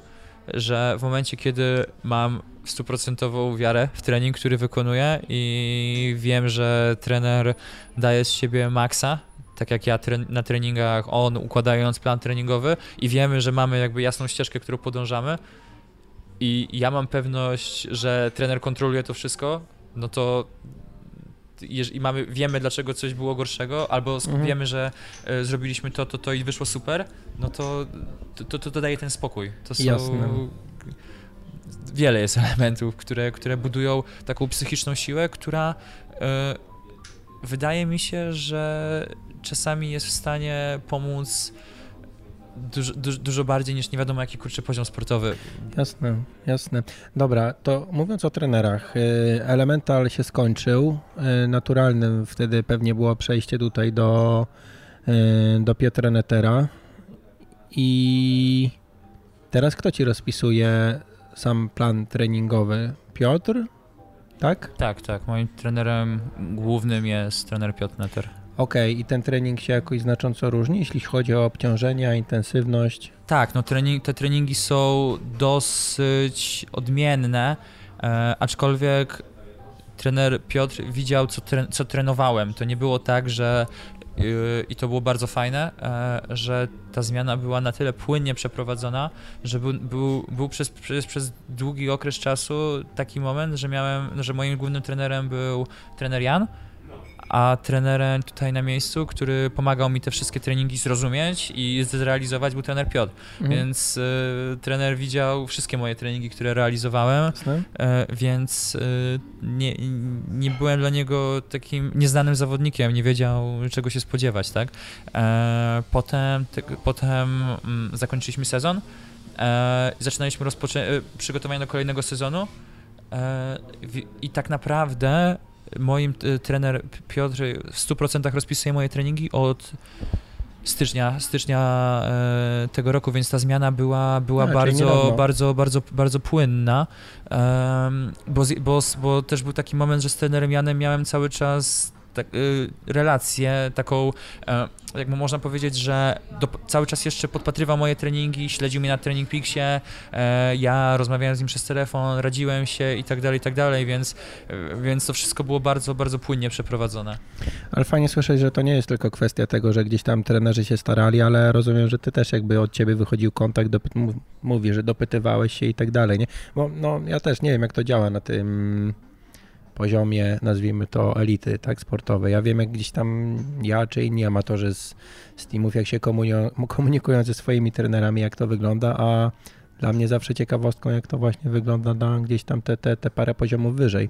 że w momencie, kiedy mam stuprocentową wiarę w trening, który wykonuję i wiem, że trener daje z siebie maksa, tak jak ja na treningach, on układając plan treningowy i wiemy, że mamy jakby jasną ścieżkę, którą podążamy i ja mam pewność, że trener kontroluje to wszystko, no to i mamy, wiemy, dlaczego coś było gorszego, albo mhm. wiemy, że y, zrobiliśmy to, to, to i wyszło super, no to to, to, to daje ten spokój. To są, Jasne. Wiele jest elementów, które, które budują taką psychiczną siłę, która y, wydaje mi się, że czasami jest w stanie pomóc dużo, dużo, dużo, bardziej niż nie wiadomo jaki kurczę poziom sportowy. Jasne, jasne. Dobra, to mówiąc o trenerach, y, Elemental się skończył. Y, naturalnym wtedy pewnie było przejście tutaj do, y, do Piotra Netera. I teraz kto ci rozpisuje sam plan treningowy? Piotr? Tak? Tak, tak. Moim trenerem głównym jest trener Piotr Neter. Okay. i ten trening się jakoś znacząco różni, jeśli chodzi o obciążenia, intensywność? Tak, no trening, te treningi są dosyć odmienne, e, aczkolwiek trener Piotr widział, co, tre, co trenowałem. To nie było tak, że yy, i to było bardzo fajne, e, że ta zmiana była na tyle płynnie przeprowadzona, że był, był, był przez, przez, przez długi okres czasu taki moment, że miałem, że moim głównym trenerem był trener Jan, a trenerem tutaj na miejscu, który pomagał mi te wszystkie treningi zrozumieć i zrealizować był trener Piotr. Mhm. Więc y, trener widział wszystkie moje treningi, które realizowałem, y, więc y, nie, nie byłem dla niego takim nieznanym zawodnikiem, nie wiedział czego się spodziewać, tak? E, potem, te, potem mm, zakończyliśmy sezon, e, zaczynaliśmy rozpoczę- przygotowanie do kolejnego sezonu e, i tak naprawdę moim e, trener Piotr w 100% rozpisuje moje treningi od stycznia, stycznia e, tego roku, więc ta zmiana była, była A, bardzo, bardzo, bardzo, bardzo płynna, bo, bo, bo też był taki moment, że z trenerem Janem miałem cały czas tak, y, relację, taką, e, jak można powiedzieć, że do, cały czas jeszcze podpatrywał moje treningi, śledził mnie na Training Peaksie, e, ja rozmawiałem z nim przez telefon, radziłem się i tak dalej, i tak dalej, więc, e, więc to wszystko było bardzo, bardzo płynnie przeprowadzone. Ale fajnie słyszeć, że to nie jest tylko kwestia tego, że gdzieś tam trenerzy się starali, ale rozumiem, że ty też jakby od ciebie wychodził kontakt, dopy- mówi, że dopytywałeś się i tak dalej, nie? Bo no, ja też nie wiem, jak to działa na tym poziomie, nazwijmy to elity tak, sportowej. Ja wiem, jak gdzieś tam ja czy inni amatorzy z, z teamów, jak się komunikują ze swoimi trenerami, jak to wygląda, a dla mnie zawsze ciekawostką, jak to właśnie wygląda na gdzieś tam te, te, te parę poziomów wyżej.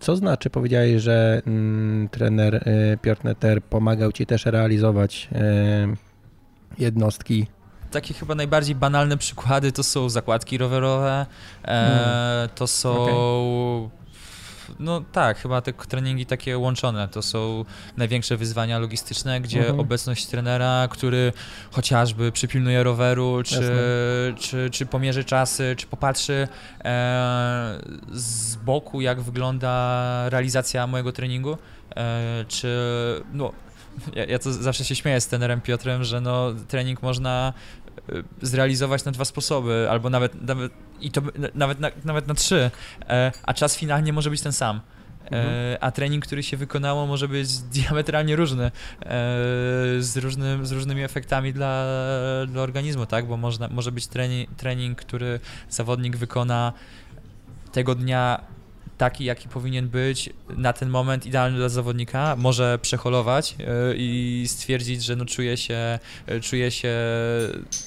Co znaczy, powiedziałeś, że mm, trener y, Piotr Netter pomagał Ci też realizować y, jednostki takie chyba najbardziej banalne przykłady to są zakładki rowerowe, e, hmm. to są... Okay. No tak, chyba te treningi takie łączone to są największe wyzwania logistyczne, gdzie mhm. obecność trenera, który chociażby przypilnuje roweru, czy, czy, czy pomierzy czasy, czy popatrzy e, z boku, jak wygląda realizacja mojego treningu, e, czy no, ja, ja to zawsze się śmieję z trenerem Piotrem, że no, trening można zrealizować na dwa sposoby, albo nawet, nawet i to nawet na, nawet na trzy, e, a czas finalnie może być ten sam. E, mhm. A trening, który się wykonało, może być diametralnie różny, e, z, różnym, z różnymi efektami dla, dla organizmu, tak? Bo można, może być trening, trening, który zawodnik wykona tego dnia taki, jaki powinien być na ten moment idealny dla zawodnika, może przeholować e, i stwierdzić, że no czuje się, e, czuje się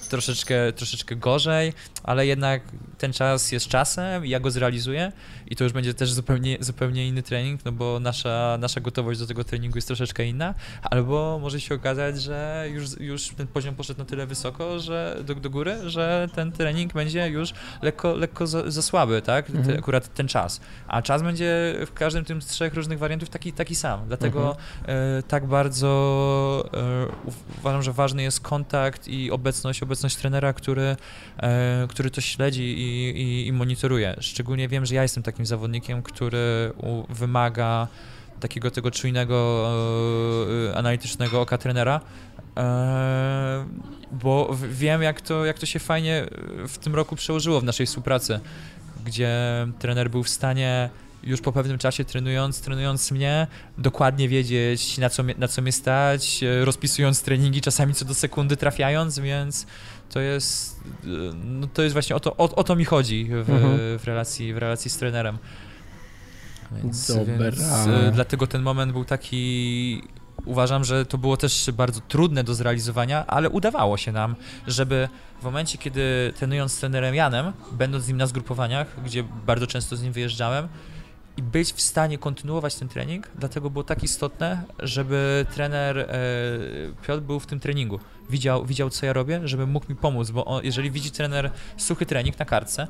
troszeczkę, troszeczkę gorzej, ale jednak ten czas jest czasem i ja go zrealizuję i to już będzie też zupełnie, zupełnie inny trening, no bo nasza, nasza gotowość do tego treningu jest troszeczkę inna, albo może się okazać, że już, już ten poziom poszedł na tyle wysoko, że do, do góry, że ten trening będzie już lekko, lekko za, za słaby, tak? Mhm. Te, akurat ten czas. A czas będzie w każdym tym z trzech różnych wariantów taki, taki sam. Dlatego mhm. e, tak bardzo e, uważam, że ważny jest kontakt i obecność, obecność trenera, który, e, który to śledzi i, i, i monitoruje. Szczególnie wiem, że ja jestem takim zawodnikiem, który wymaga takiego tego czujnego, e, analitycznego oka trenera, e, bo wiem, jak to, jak to się fajnie w tym roku przełożyło w naszej współpracy, gdzie trener był w stanie już po pewnym czasie trenując, trenując mnie, dokładnie wiedzieć na co, na co mnie stać, e, rozpisując treningi, czasami co do sekundy trafiając, więc to jest, e, no to jest właśnie o to, o, o to mi chodzi w, mhm. w, relacji, w relacji z trenerem. Więc, więc dlatego ten moment był taki uważam, że to było też bardzo trudne do zrealizowania, ale udawało się nam, żeby w momencie, kiedy trenując z trenerem Janem, będąc z nim na zgrupowaniach, gdzie bardzo często z nim wyjeżdżałem, i być w stanie kontynuować ten trening, dlatego było tak istotne, żeby trener e, Piotr był w tym treningu. Widział, widział, co ja robię, żeby mógł mi pomóc, bo on, jeżeli widzi trener suchy trening na kartce,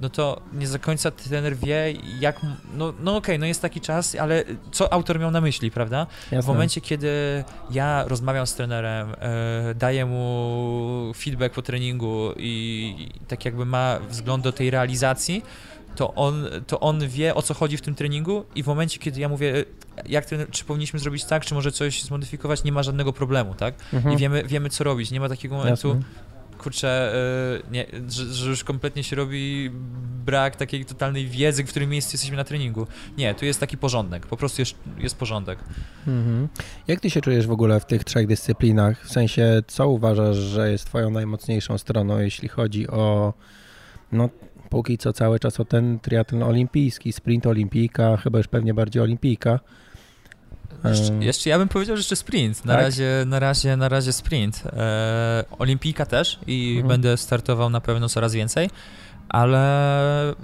no to nie do końca trener wie, jak. No, no okej, okay, no jest taki czas, ale co autor miał na myśli, prawda? Jasne. W momencie, kiedy ja rozmawiam z trenerem, e, daję mu feedback po treningu i, i tak jakby ma wzgląd do tej realizacji, to on, to on wie o co chodzi w tym treningu i w momencie, kiedy ja mówię, jak ten, czy powinniśmy zrobić tak, czy może coś zmodyfikować, nie ma żadnego problemu, tak? Mhm. I wiemy, wiemy co robić. Nie ma takiego momentu, Jasne kurczę, y, nie, że, że, już kompletnie się robi brak takiej totalnej wiedzy, w którym miejscu jesteśmy na treningu. Nie, tu jest taki porządek, po prostu jest, jest porządek. Mhm. Jak ty się czujesz w ogóle w tych trzech dyscyplinach? W sensie, co uważasz, że jest twoją najmocniejszą stroną, jeśli chodzi o, no póki co cały czas o ten triatlon olimpijski, sprint olimpijka, chyba już pewnie bardziej olimpijka. Jeszcze, jeszcze, ja bym powiedział, że jeszcze sprint. Na, tak? razie, na, razie, na razie sprint. E, olimpijka też i mhm. będę startował na pewno coraz więcej, ale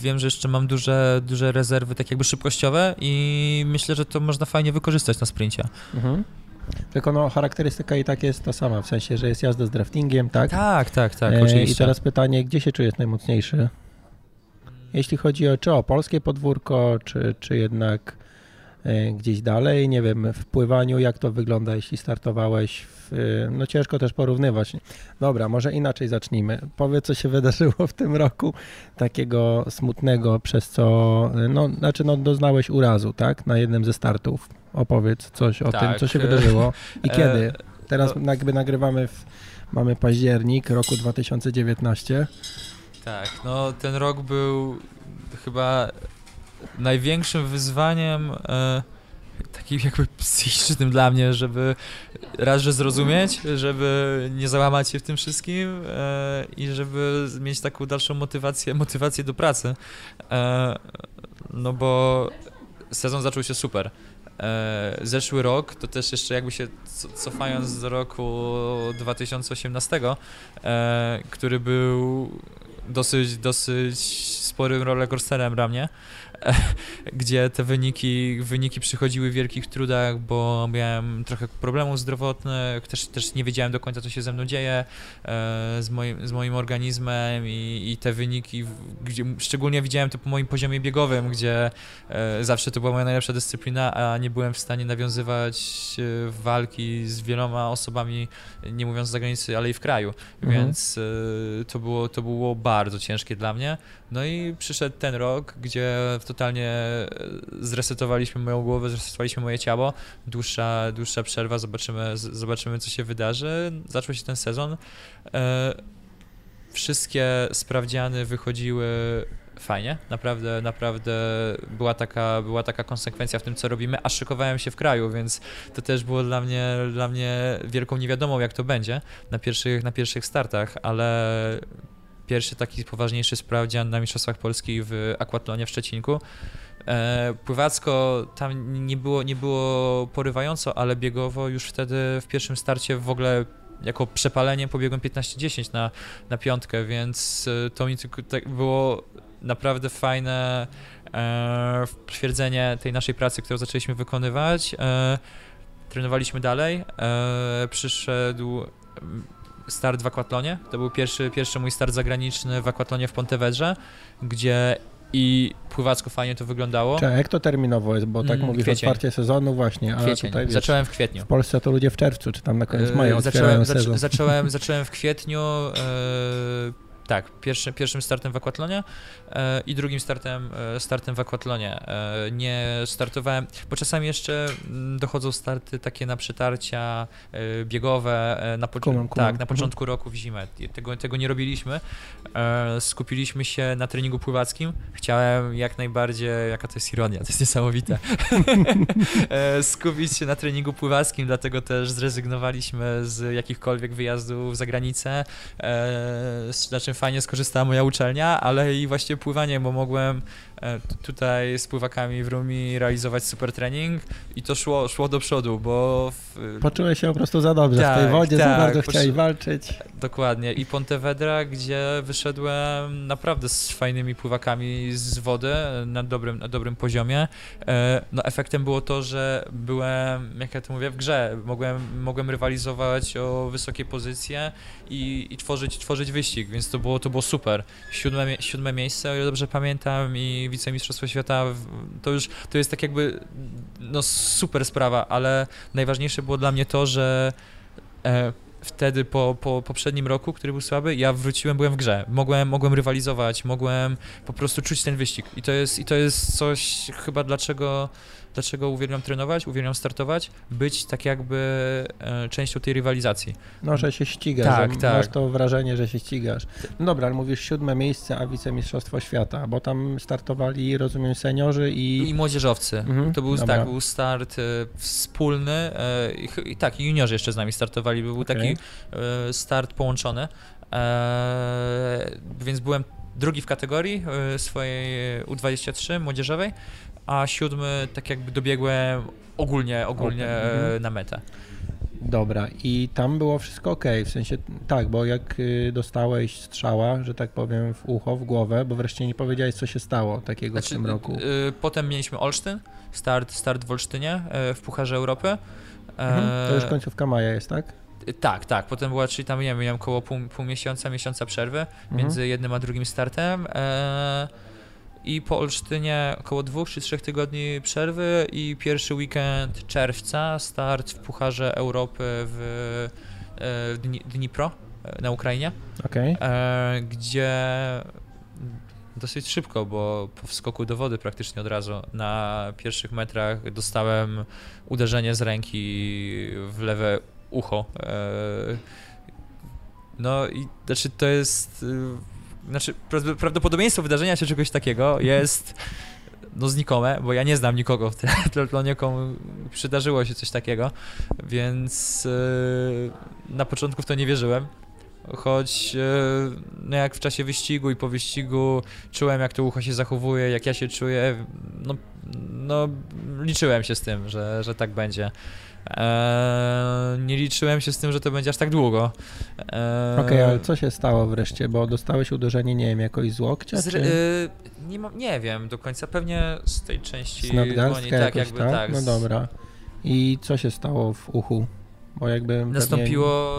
wiem, że jeszcze mam duże, duże rezerwy tak jakby szybkościowe i myślę, że to można fajnie wykorzystać na sprincie. Mhm. Tylko no, charakterystyka i tak jest ta sama, w sensie, że jest jazda z draftingiem, tak? Tak, tak, tak, e, oczywiście. I teraz pytanie, gdzie się czujesz najmocniejszy? Jeśli chodzi o, czy o polskie podwórko, czy, czy jednak E, gdzieś dalej. Nie wiem, w pływaniu, jak to wygląda, jeśli startowałeś. W, no ciężko też porównywać. Dobra, może inaczej zacznijmy. Powiedz, co się wydarzyło w tym roku takiego smutnego, przez co, e, no, znaczy, no, doznałeś urazu, tak, na jednym ze startów. Opowiedz coś o tak. tym, co się wydarzyło i kiedy. Teraz no. jakby nagrywamy, w, mamy październik roku 2019. Tak, no ten rok był chyba największym wyzwaniem e, takim jakby psychicznym dla mnie, żeby raz, że zrozumieć, żeby nie załamać się w tym wszystkim e, i żeby mieć taką dalszą motywację, motywację do pracy. E, no bo sezon zaczął się super. E, zeszły rok, to też jeszcze jakby się cofając do roku 2018, e, który był dosyć, dosyć sporym rollercoasterem dla mnie, gdzie te wyniki, wyniki przychodziły w wielkich trudach, bo miałem trochę problemów zdrowotnych, też, też nie wiedziałem do końca, co się ze mną dzieje e, z, moim, z moim organizmem i, i te wyniki, gdzie szczególnie widziałem to po moim poziomie biegowym, gdzie e, zawsze to była moja najlepsza dyscyplina, a nie byłem w stanie nawiązywać e, walki z wieloma osobami, nie mówiąc z zagranicy, ale i w kraju, mhm. więc to było, to było bardzo ciężkie dla mnie. No i przyszedł ten rok, gdzie totalnie e, zresetowaliśmy moją głowę, zresetowaliśmy moje ciało. Dłuższa, dłuższa przerwa, zobaczymy, zobaczymy co się wydarzy. Zaczął się ten sezon. E, wszystkie sprawdziany wychodziły fajnie, naprawdę, naprawdę była taka, była taka konsekwencja w tym, co robimy, a szykowałem się w kraju, więc to też było dla mnie, dla mnie wielką niewiadomą, jak to będzie na pierwszych, na pierwszych startach, ale pierwszy taki poważniejszy sprawdzian na Mistrzostwach Polski w akwatlonie w Szczecinku. E, pływacko tam nie było, nie było porywająco, ale biegowo już wtedy w pierwszym starcie w ogóle jako przepalenie pobiegłem 15-10 na, na piątkę, więc e, to mi tylko tak było naprawdę fajne e, tej naszej pracy, którą zaczęliśmy wykonywać. E, trenowaliśmy dalej. E, przyszedł start w akwatlonie. To był pierwszy, pierwszy mój start zagraniczny w akwatlonie w Pontevedrze, gdzie i pływacko fajnie to wyglądało. Czy jak to terminowo jest, bo tak mm, mówisz kwiecień. otwarcie sezonu właśnie, a kwiecień. tutaj wiesz, Zacząłem w kwietniu. W Polsce to ludzie w czerwcu, czy tam na koniec maja yy, zacząłem, sezon. Zacząłem, zacząłem w kwietniu, yy, tak, pierwszy, pierwszym startem w akwatlonie e, i drugim startem, e, startem w akwatlonie. E, nie startowałem, bo czasami jeszcze mm, dochodzą starty takie na przetarcia e, biegowe e, na, po, Kumam, kumam. tak, na Mhm. początku roku w zimę. Tego, tego nie robiliśmy. E, skupiliśmy się na treningu pływackim. Chciałem jak najbardziej, jaka to jest ironia, to jest niesamowite, skupić się na treningu pływackim, dlatego też zrezygnowaliśmy z jakichkolwiek wyjazdów za granicę, na czym fajnie skorzystała moja uczelnia, ale i właśnie pływanie, bo mogłem tutaj z pływakami w Rumi realizować super trening i to szło, szło do przodu, bo w, Poczułeś się po prostu za dobrze w tej Tak, wodzie, za tak, bardzo poczu- chciałeś walczyć. Dokładnie. I Pontevedra, gdzie wyszedłem naprawdę z fajnymi pływakami z wody na dobrym, na dobrym poziomie. E, No efektem było to, że byłem, jak ja to mówię, w grze. Mogłem, mogłem rywalizować o wysokie pozycje i, i tworzyć, tworzyć wyścig, więc to było, to było super. Siódme, siódme miejsce, o ile dobrze pamiętam, i wicemistrzostwo świata, to już, to jest tak jakby, no super sprawa, ale najważniejsze było dla mnie to, że e, wtedy po, po poprzednim roku, który był słaby, ja wróciłem, byłem w grze. Mogłem, mogłem rywalizować, mogłem po prostu czuć ten wyścig. I to jest, i to jest coś chyba dlaczego, dlaczego uwielbiam trenować, uwielbiam startować, być tak jakby e, częścią tej rywalizacji. No, że się ścigasz, Tak, tak. masz to wrażenie, że się ścigasz. No dobra, ale mówisz siódme miejsce, a wicemistrzostwo świata, bo tam startowali, rozumiem, seniorzy i... I młodzieżowcy. Mhm, To był, dobra. tak, był start e, wspólny e, i, tak, i juniorzy jeszcze z nami startowali. Był Okej. taki start połączony. Więc byłem drugi w kategorii swojej U23 młodzieżowej, a siódmy tak jakby dobiegłem ogólnie, ogólnie mhm. e, na metę. Dobra, i tam było wszystko ok, w sensie tak, bo jak y, dostałeś strzała, że tak powiem, w ucho, w głowę, bo wreszcie nie powiedziałeś, co się stało takiego w tym roku. e, potem mieliśmy Olsztyn, start, start w Olsztynie e, w Pucharze Europy. E, Mhm, to już końcówka maja jest, tak? Tak, tak. Potem była, czyli tam nie wiem, miałem około pół, pół miesiąca, miesiąca przerwy Mhm. między jednym a drugim startem. E, I po Olsztynie około dwóch czy trzech tygodni przerwy i pierwszy weekend czerwca start w Pucharze Europy w, e, w Dni, Dnipro e, na Ukrainie, Okej. e, gdzie dosyć szybko, bo po wskoku do wody praktycznie od razu na pierwszych metrach dostałem uderzenie z ręki w lewe ucho. No i znaczy to jest. Znaczy pra- prawdopodobieństwo wydarzenia się czegoś takiego jest no znikome, bo ja nie znam nikogo w triathlonie, komu przydarzyło się coś takiego, więc y, na początku w to nie wierzyłem. Choć y, no jak w czasie wyścigu i po wyścigu czułem, jak to ucho się zachowuje, jak ja się czuję, no, no liczyłem się z tym, że, że tak będzie. Eee, nie liczyłem się z tym, że to będzie aż tak długo. Eee, Okej, ale co się stało wreszcie, bo dostałeś uderzenie, nie wiem, jakoś z łokcia, z, czy y, nie, mam, nie wiem do końca, pewnie z tej części z dłoni, tak jakby tak? tak. No dobra. I co się stało w uchu? Bo jakby pewnie- Nastąpiło.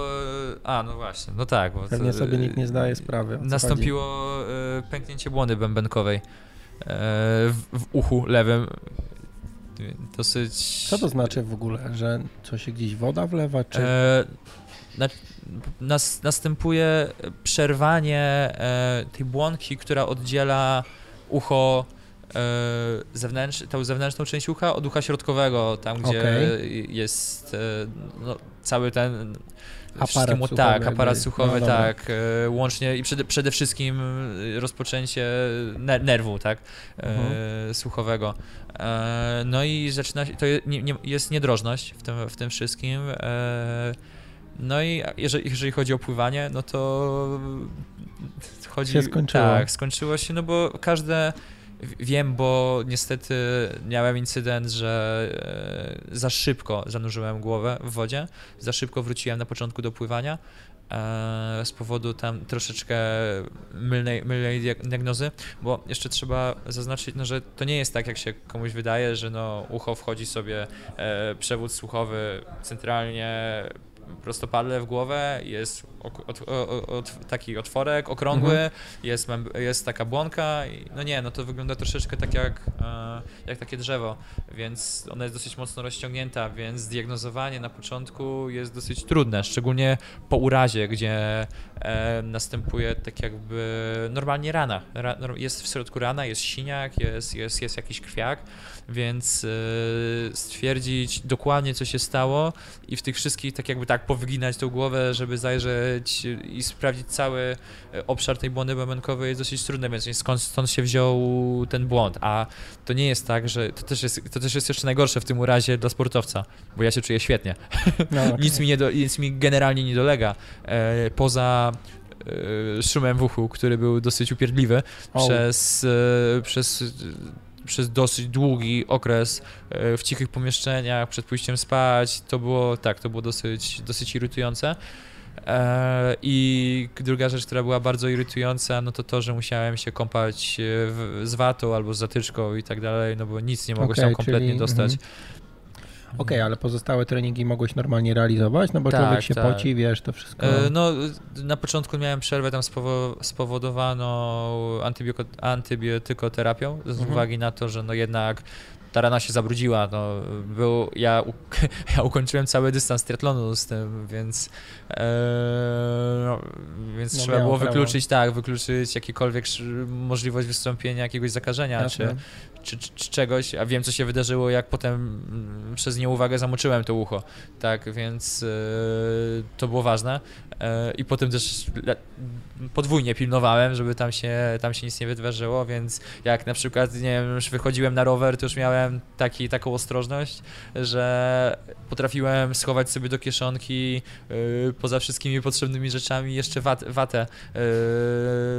A, no właśnie, no tak. Bo Pewnie to, sobie nikt nie zdaje sprawy. Nastąpiło y, pęknięcie błony bębenkowej y, w, w uchu lewym. Dosyć. Co to znaczy w ogóle, że co się gdzieś woda wlewa, czy... E, na, nas, następuje przerwanie e, tej błonki, która oddziela ucho e, zewnętrz, tą zewnętrzną część ucha od ucha środkowego, tam gdzie Okej. jest e, no, cały ten Aparat słuchowy tak, aparat No słuchowy, dobra. tak, e, łącznie i przede, przede wszystkim e, rozpoczęcie ner- nerwu, tak, e, Mhm. słuchowego. No i zaczyna się, to je, nie, nie, jest niedrożność w tym, w tym wszystkim. No i jeżeli, jeżeli chodzi o pływanie, no to chodzi... Się skończyło. Tak, skończyło się, no bo każde... Wiem, bo niestety miałem incydent, że e, za szybko zanurzyłem głowę w wodzie, za szybko wróciłem na początku do pływania e, z powodu tam troszeczkę mylnej, mylnej diag- diagnozy, bo jeszcze trzeba zaznaczyć, no, że to nie jest tak, jak się komuś wydaje, że no, ucho wchodzi sobie e, przewód słuchowy centralnie prostopadle w głowę, jest od, od, taki otworek okrągły, mhm. jest, jest taka błonka, i, no nie, no to wygląda troszeczkę tak jak, e, jak takie drzewo, więc ona jest dosyć mocno rozciągnięta, więc diagnozowanie na początku jest dosyć trudne, szczególnie po urazie, gdzie e, następuje tak jakby normalnie rana. Ra, jest w środku rana, jest siniak, jest, jest, jest jakiś krwiak, więc e, stwierdzić dokładnie co się stało i w tych wszystkich tak jakby tak powyginać tą głowę, żeby zajrzeć i sprawdzić cały e, obszar tej błony bębenkowej jest dosyć trudne, więc skąd, stąd się wziął ten błąd, a to nie jest tak, że to też jest, to też jest jeszcze najgorsze w tym urazie dla sportowca, bo ja się czuję świetnie. No, okay. nic, mi nie do, nic mi generalnie nie dolega, e, poza e, szumem w uchu, który był dosyć upierdliwy oh. przez, e, przez przez dosyć długi okres e, w cichych pomieszczeniach, przed pójściem spać, to było tak, to było dosyć, dosyć irytujące. E, I druga rzecz, która była bardzo irytująca, no to to, że musiałem się kąpać e, w, z watą albo z zatyczką i tak dalej, no bo nic nie mogło okay, się tam kompletnie czyli, dostać. Mm. Okej, okay, ale pozostałe treningi mogłeś normalnie realizować, no bo tak, człowiek się tak. poci, wiesz, to wszystko. E, no, na początku miałem przerwę tam spowodowaną antybiotykoterapią z mhm. uwagi na to, że no jednak ta rana się zabrudziła. No, był, ja, ja ukończyłem cały dystans triatlonu z tym, więc, e, no, więc no, trzeba było prawo. wykluczyć, tak, wykluczyć jakiekolwiek możliwość wystąpienia jakiegoś zakażenia, czy, czy, czy, czy, czegoś, a wiem, co się wydarzyło, jak potem mm, przez nieuwagę zamoczyłem to ucho, tak, więc e, to było ważne. E, i potem też podwójnie pilnowałem, żeby tam się, tam się nic nie wydarzyło, więc jak na przykład, nie wiem, już wychodziłem na rower, to już miałem taki, taką ostrożność, że potrafiłem schować sobie do kieszonki yy, poza wszystkimi potrzebnymi rzeczami jeszcze wat, watę yy,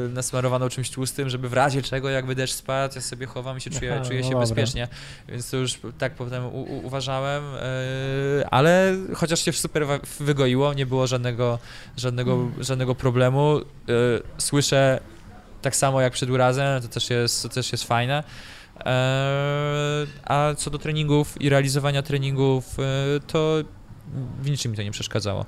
nasmarowaną czymś tłustym, żeby w razie czego, jakby deszcz spadł, ja sobie chowam i się czuję, Aha, czuję no się dobra. bezpiecznie, więc to już tak potem u, u, uważałem, yy, ale chociaż się super wygoiło, nie było żadnego, żadnego, hmm. żadnego problemu, Y, słyszę tak samo jak przed urazem, to też jest, to też jest fajne. E, a co do treningów i realizowania treningów, y, to w niczym mi to nie przeszkadzało.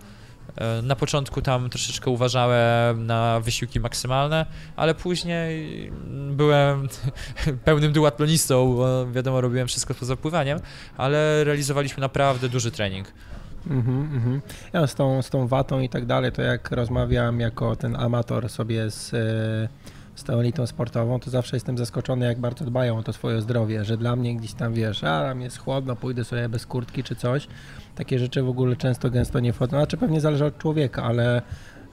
E, na początku tam troszeczkę uważałem na wysiłki maksymalne, ale później byłem pełnym duatlonistą, bo wiadomo, robiłem wszystko poza pływaniem, ale realizowaliśmy naprawdę duży trening. Mhm, mhm. Ja z tą, z tą watą i tak dalej, to jak rozmawiam jako ten amator sobie z, e, z tą elitą sportową, to zawsze jestem zaskoczony, jak bardzo dbają o to swoje zdrowie, że dla mnie gdzieś tam, wiesz, a tam jest chłodno, pójdę sobie bez kurtki czy coś. Takie rzeczy w ogóle często, gęsto nie wchodzą. Znaczy pewnie zależy od człowieka, ale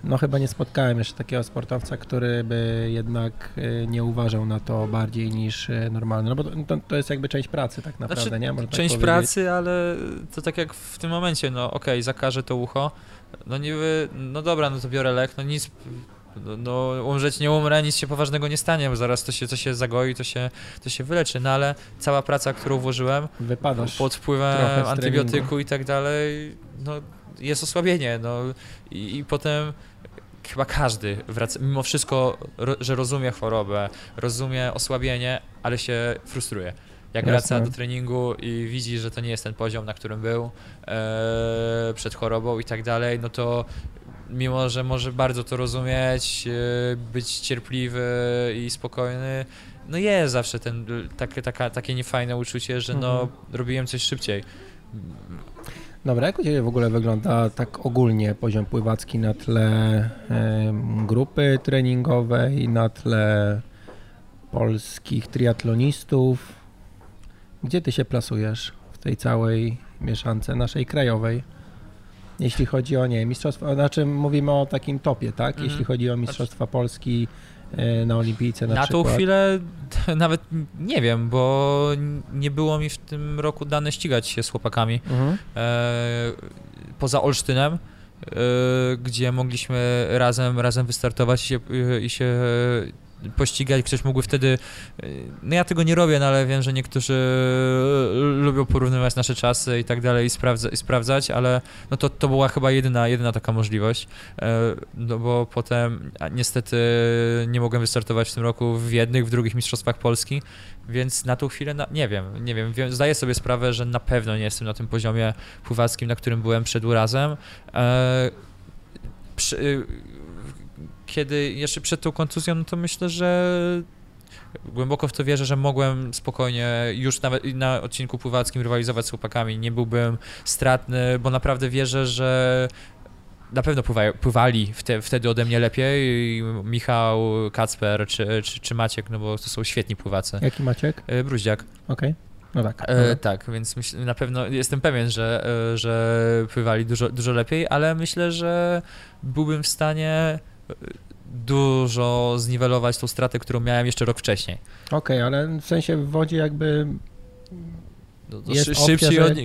no chyba nie spotkałem jeszcze takiego sportowca, który by jednak y, nie uważał na to bardziej niż y, normalne. No bo to, to jest jakby część pracy tak naprawdę, znaczy, nie? Można tak część tak pracy, ale to tak jak w tym momencie, no okej, okay, zakażę to ucho, no niby, no dobra, no to biorę lek, no nic, no, no umrzeć nie umrę, nic się poważnego nie stanie, bo zaraz to się, to się zagoi, to się, to się wyleczy, no ale cała praca, którą włożyłem Wypadasz pod wpływem antybiotyku i tak dalej, no jest osłabienie, no i, i potem chyba każdy, wraca, mimo wszystko, ro, że rozumie chorobę, rozumie osłabienie, ale się frustruje. Jak Jasne. wraca do treningu i widzi, że to nie jest ten poziom, na którym był e, przed chorobą i tak dalej, no to mimo, że może bardzo to rozumieć, e, być cierpliwy i spokojny, no jest zawsze ten, takie, taka, takie niefajne uczucie, że no, mhm. robiłem coś szybciej. Dobra, jak u Ciebie w ogóle wygląda tak ogólnie poziom pływacki na tle grupy treningowej, na tle polskich triatlonistów? Gdzie Ty się plasujesz w tej całej mieszance naszej krajowej? Jeśli chodzi o nie, mistrzostwa, znaczy mówimy o takim topie, tak? Mhm. Jeśli chodzi o mistrzostwa Polski, E, na olimpijce na, na przykład? tą chwilę nawet nie wiem, bo nie było mi w tym roku dane ścigać się z chłopakami. Mhm. E, poza Olsztynem, e, gdzie mogliśmy razem, razem wystartować i się, i się pościgać, ktoś mógłby wtedy, no ja tego nie robię, no ale wiem, że niektórzy lubią porównywać nasze czasy i tak dalej i, sprawdza, i sprawdzać, ale no to, to była chyba jedyna, jedyna taka możliwość, no bo potem niestety nie mogłem wystartować w tym roku w jednych, w drugich mistrzostwach Polski, więc na tą chwilę, na, nie wiem, nie wiem, zdaję sobie sprawę, że na pewno nie jestem na tym poziomie pływackim, na którym byłem przed urazem. E, kiedy jeszcze przed tą kontuzją, no to myślę, że głęboko w to wierzę, że mogłem spokojnie już nawet na odcinku pływackim rywalizować z chłopakami. Nie byłbym stratny, bo naprawdę wierzę, że na pewno pływa, pływali wte, wtedy ode mnie lepiej. Michał, Kacper czy, czy, czy, Maciek, no bo to są świetni pływacy. Jaki Maciek? E, Bruździak. Okej. Okay. No tak. E, tak, więc myśl, na pewno jestem pewien, że, e, że pływali dużo, dużo lepiej, ale myślę, że byłbym w stanie dużo zniwelować tą stratę, którą miałem jeszcze rok wcześniej. Okej, okay, ale w sensie w wodzie jakby no to jest szybciej opcja, że, od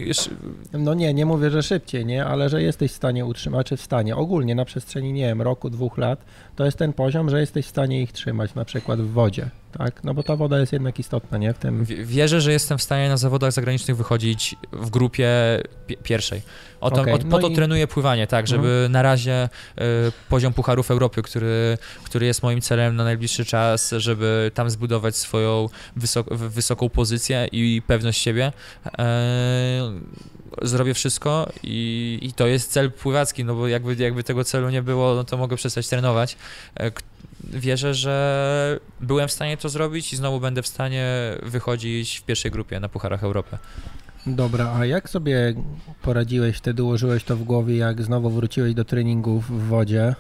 No nie, nie mówię, że szybciej, nie, ale że jesteś w stanie utrzymać, czy w stanie ogólnie na przestrzeni, nie wiem, roku, dwóch lat, to jest ten poziom, że jesteś w stanie ich trzymać na przykład w wodzie tak? No bo ta woda jest jednak istotna, nie? W tym... Wierzę, że jestem w stanie na zawodach zagranicznych wychodzić w grupie pierwszej. O to, okay. o, po no to i... trenuję pływanie, tak, żeby mhm. na razie y, poziom Pucharów Europy, który, który jest moim celem na najbliższy czas, żeby tam zbudować swoją wysok wysoką pozycję i pewność siebie. Y, zrobię wszystko i, i to jest cel pływacki, no bo jakby, jakby tego celu nie było, no to mogę przestać trenować. Wierzę, że byłem w stanie to zrobić i znowu będę w stanie wychodzić w pierwszej grupie na Pucharach Europy. Dobra, a jak sobie poradziłeś wtedy, ułożyłeś to w głowie, jak znowu wróciłeś do treningów w wodzie?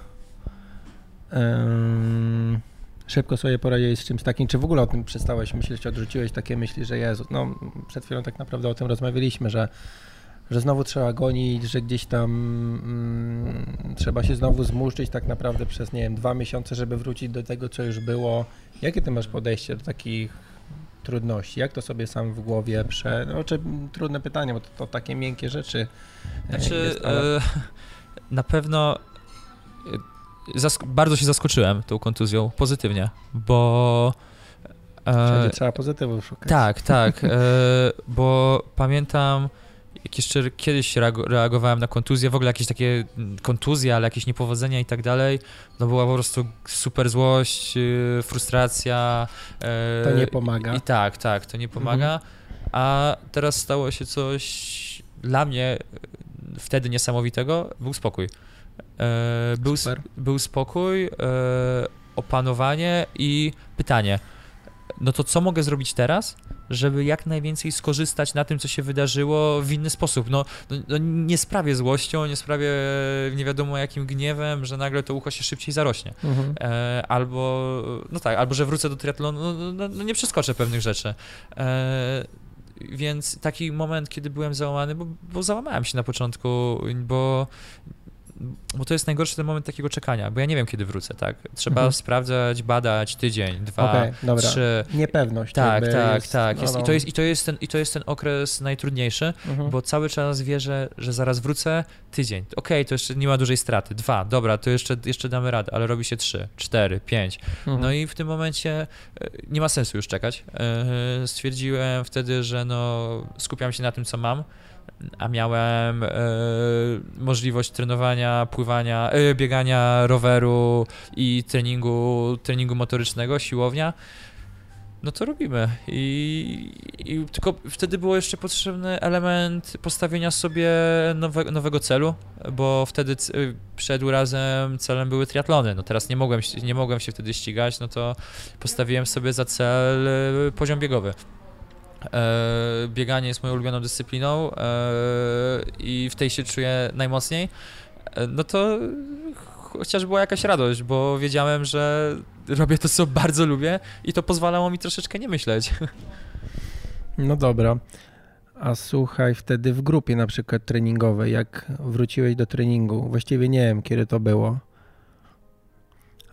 Um, szybko sobie poradziłeś z czymś takim, czy w ogóle o tym przestałeś myśleć, odrzuciłeś takie myśli, że Jezu, no przed chwilą tak naprawdę o tym rozmawialiśmy, że że znowu trzeba gonić, że gdzieś tam mm, trzeba się znowu zmuszczyć tak naprawdę przez, nie wiem, dwa miesiące, żeby wrócić do tego, co już było. Jakie ty masz podejście do takich trudności? Jak to sobie sam w głowie prze... No, czy trudne pytanie, bo to, to takie miękkie rzeczy. E, znaczy, jest, ale... e, na pewno e, bardzo się zaskoczyłem tą kontuzją, pozytywnie, bo... E, trzeba pozytywów szukać. Tak, tak, bo pamiętam jak jeszcze kiedyś reagowałem na kontuzję, w ogóle jakieś takie mm, kontuzje, ale jakieś niepowodzenia i tak dalej, no była po prostu super złość, y, frustracja. To nie pomaga. I tak, tak, to nie pomaga. Mhm. A teraz stało się coś dla mnie y, wtedy niesamowitego, był spokój. E, był, był spokój, e, opanowanie i pytanie, no to co mogę zrobić teraz, żeby jak najwięcej skorzystać na tym, co się wydarzyło w inny sposób. No, no, no nie sprawię złością, nie sprawię nie wiadomo jakim gniewem, że nagle to ucho się szybciej zarośnie. Mhm. E, albo, no tak, albo że wrócę do triatlonu, no, no, no, no nie przeskoczę pewnych rzeczy. E, więc taki moment, kiedy byłem załamany, bo, bo załamałem się na początku, bo bo to jest najgorszy ten moment takiego czekania, bo ja nie wiem, kiedy wrócę, tak? Trzeba mhm. sprawdzać, badać tydzień, dwa, okay, dobra. trzy. Niepewność. Tak, tak, jest, tak. Jest, no, no. I, to jest, i, to jest ten, I to jest ten okres najtrudniejszy, mhm. bo cały czas wierzę, że zaraz wrócę, tydzień. Okej, okay, to jeszcze nie ma dużej straty. Dwa, dobra, to jeszcze, jeszcze damy radę, ale robi się trzy, cztery, pięć. Mhm. No i w tym momencie e, nie ma sensu już czekać. E, stwierdziłem wtedy, że no, skupiam się na tym, co mam a miałem e, możliwość trenowania, pływania, e, biegania roweru i treningu, treningu motorycznego, siłownia, no to robimy. I, I, tylko wtedy było jeszcze potrzebny element postawienia sobie nowe, nowego celu, bo wtedy przed urazem celem były triatlony. No teraz nie mogłem, nie mogłem się wtedy ścigać, no to postawiłem sobie za cel e, poziom biegowy. E, bieganie jest moją ulubioną dyscypliną e, i w tej się czuję najmocniej, e, no to chociaż była jakaś radość, bo wiedziałem, że robię to, co bardzo lubię i to pozwalało mi troszeczkę nie myśleć. No dobra. A słuchaj, wtedy w grupie na przykład treningowej, jak wróciłeś do treningu, właściwie nie wiem, kiedy to było,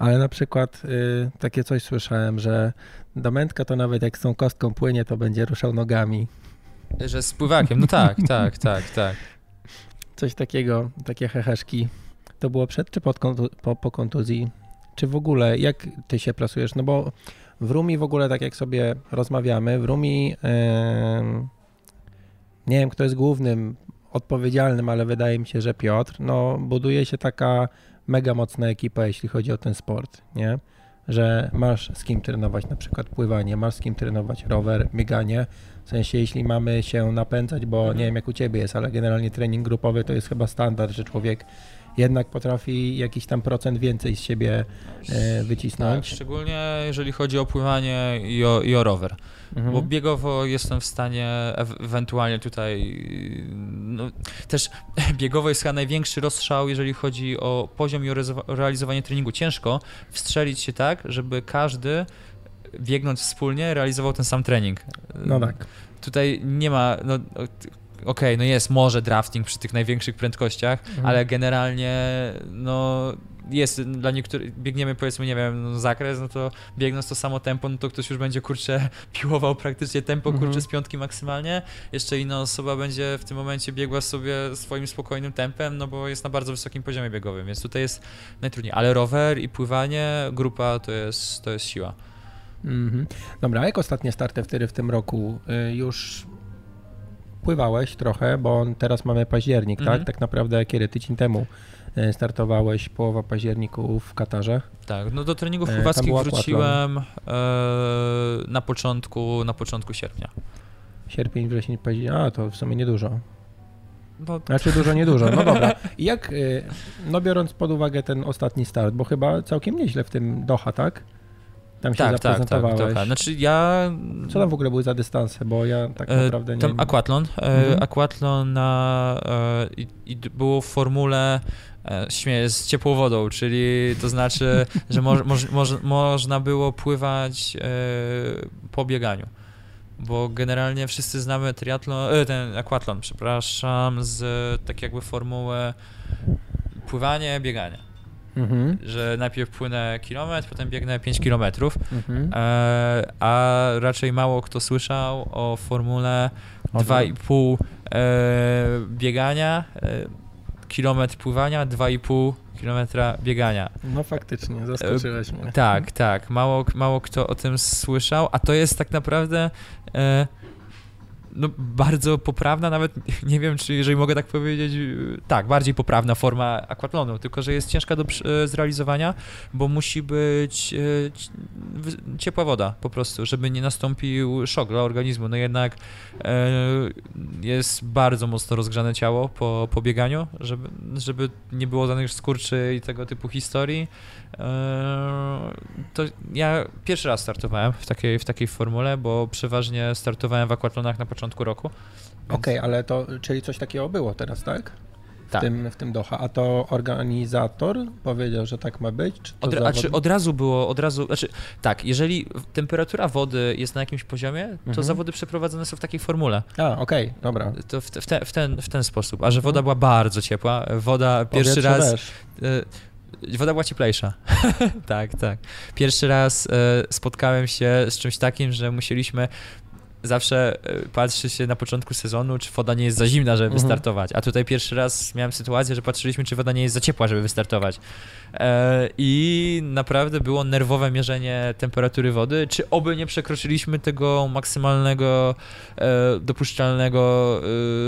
ale na przykład y, takie coś słyszałem, że Domętka to nawet jak z tą kostką płynie, to będzie ruszał nogami. Że z pływakiem, no tak, tak, tak, tak. Coś takiego, takie heheszki. To było przed czy pod kontu po, po kontuzji? czy w ogóle, jak ty się plasujesz? No bo w Rumi w ogóle, tak jak sobie rozmawiamy, w Rumi yy, nie wiem, kto jest głównym odpowiedzialnym, ale wydaje mi się, że Piotr, no buduje się taka mega mocna ekipa, jeśli chodzi o ten sport, nie? Że masz z kim trenować na przykład pływanie, masz z kim trenować rower, bieganie. W sensie, jeśli mamy się napędzać, bo nie wiem jak u ciebie jest, ale generalnie trening grupowy to jest chyba standard, że człowiek jednak potrafi jakiś tam procent więcej z siebie e, wycisnąć. Tak, szczególnie jeżeli chodzi o pływanie i o, i o rower. Mhm. Bo biegowo jestem w stanie ewentualnie tutaj. No, też biegowo jest chyba największy rozstrzał, jeżeli chodzi o poziom i o realizowanie treningu. Ciężko wstrzelić się tak, żeby każdy biegnąc wspólnie realizował ten sam trening. No tak. Tutaj nie ma. No, okej, okay, no jest może drafting przy tych największych prędkościach, mhm. ale generalnie no jest dla niektórych, biegniemy powiedzmy, nie wiem, no, zakres, no to biegnąc to samo tempo, no to ktoś już będzie, kurczę, piłował praktycznie tempo, kurczę, mhm. z piątki maksymalnie, jeszcze inna osoba będzie w tym momencie biegła sobie swoim spokojnym tempem, no bo jest na bardzo wysokim poziomie biegowym, więc tutaj jest najtrudniej, ale rower i pływanie, grupa to jest, to jest siła. Mhm. Dobra, a jak ostatnie starty wtedy w tym roku? Y, już pływałeś trochę, bo teraz mamy październik, tak? mhm. tak? Tak naprawdę kiedy tydzień temu e, startowałeś połowa październiku w Katarze. Tak, no do treningów e, pływackich wróciłem e, na początku, na początku sierpnia. Sierpień, wrzesień, październik, a to w sumie niedużo. No. Znaczy dużo, niedużo. No dobra. I jak, no biorąc pod uwagę ten ostatni start, bo chyba całkiem nieźle w tym Doha, tak? Tam się tak, zaprezentowałeś. Tak, tak, tak. Znaczy ja... Co tam w ogóle były za dystanse, bo ja tak e, naprawdę nie... Tam aquatlon, e, mhm. aquatlon na... E, i, i było w formule śmieję, z ciepłą wodą, czyli to znaczy, że mo, mo, mo, można było pływać po bieganiu. Bo generalnie wszyscy znamy triatlon, ten aquatlon, przepraszam, z tak jakby formuły pływanie, bieganie mhm. że najpierw płynę kilometr, potem biegnę 5 kilometrów, mhm. e, a raczej mało kto słyszał o formule 2,5 e, biegania, e, kilometr pływania, 2,5 kilometra biegania. No faktycznie, zaskoczyłeś mnie. Tak, tak. Mało, mało kto o tym słyszał, a to jest tak naprawdę e, no, bardzo poprawna, nawet nie wiem, czy jeżeli mogę tak powiedzieć, tak, bardziej poprawna forma aquatlonu, tylko że jest ciężka do e, zrealizowania, bo musi być e, ciepła woda po prostu, żeby nie nastąpił szok dla organizmu. No jednak jest bardzo mocno rozgrzane ciało po, po bieganiu, żeby, żeby nie było danych skurczy i tego typu historii. To ja pierwszy raz startowałem w takiej, w takiej formule, bo przeważnie startowałem w aquatlonach na początku roku. Okej, okay, ale to, czyli coś takiego było teraz, tak? W, tak. tym, w tym Doha. A to organizator powiedział, że tak ma być? Czy od, a czy od razu było, od razu, znaczy tak, jeżeli temperatura wody jest na jakimś poziomie, to mhm. zawody przeprowadzone są w takiej formule. A, okej, okay, dobra. To w, te, w, ten, w ten sposób. A że woda mhm. była bardzo ciepła, woda pierwszy raz... Też. Woda była cieplejsza. tak, tak. Pierwszy raz e, spotkałem się z czymś takim, że musieliśmy zawsze e, patrzy się na początku sezonu, czy woda nie jest za zimna, żeby mhm. wystartować. A tutaj pierwszy raz miałem sytuację, że patrzyliśmy, czy woda nie jest za ciepła, żeby wystartować. E, I naprawdę było nerwowe mierzenie temperatury wody, czy oby nie przekroczyliśmy tego maksymalnego e, dopuszczalnego,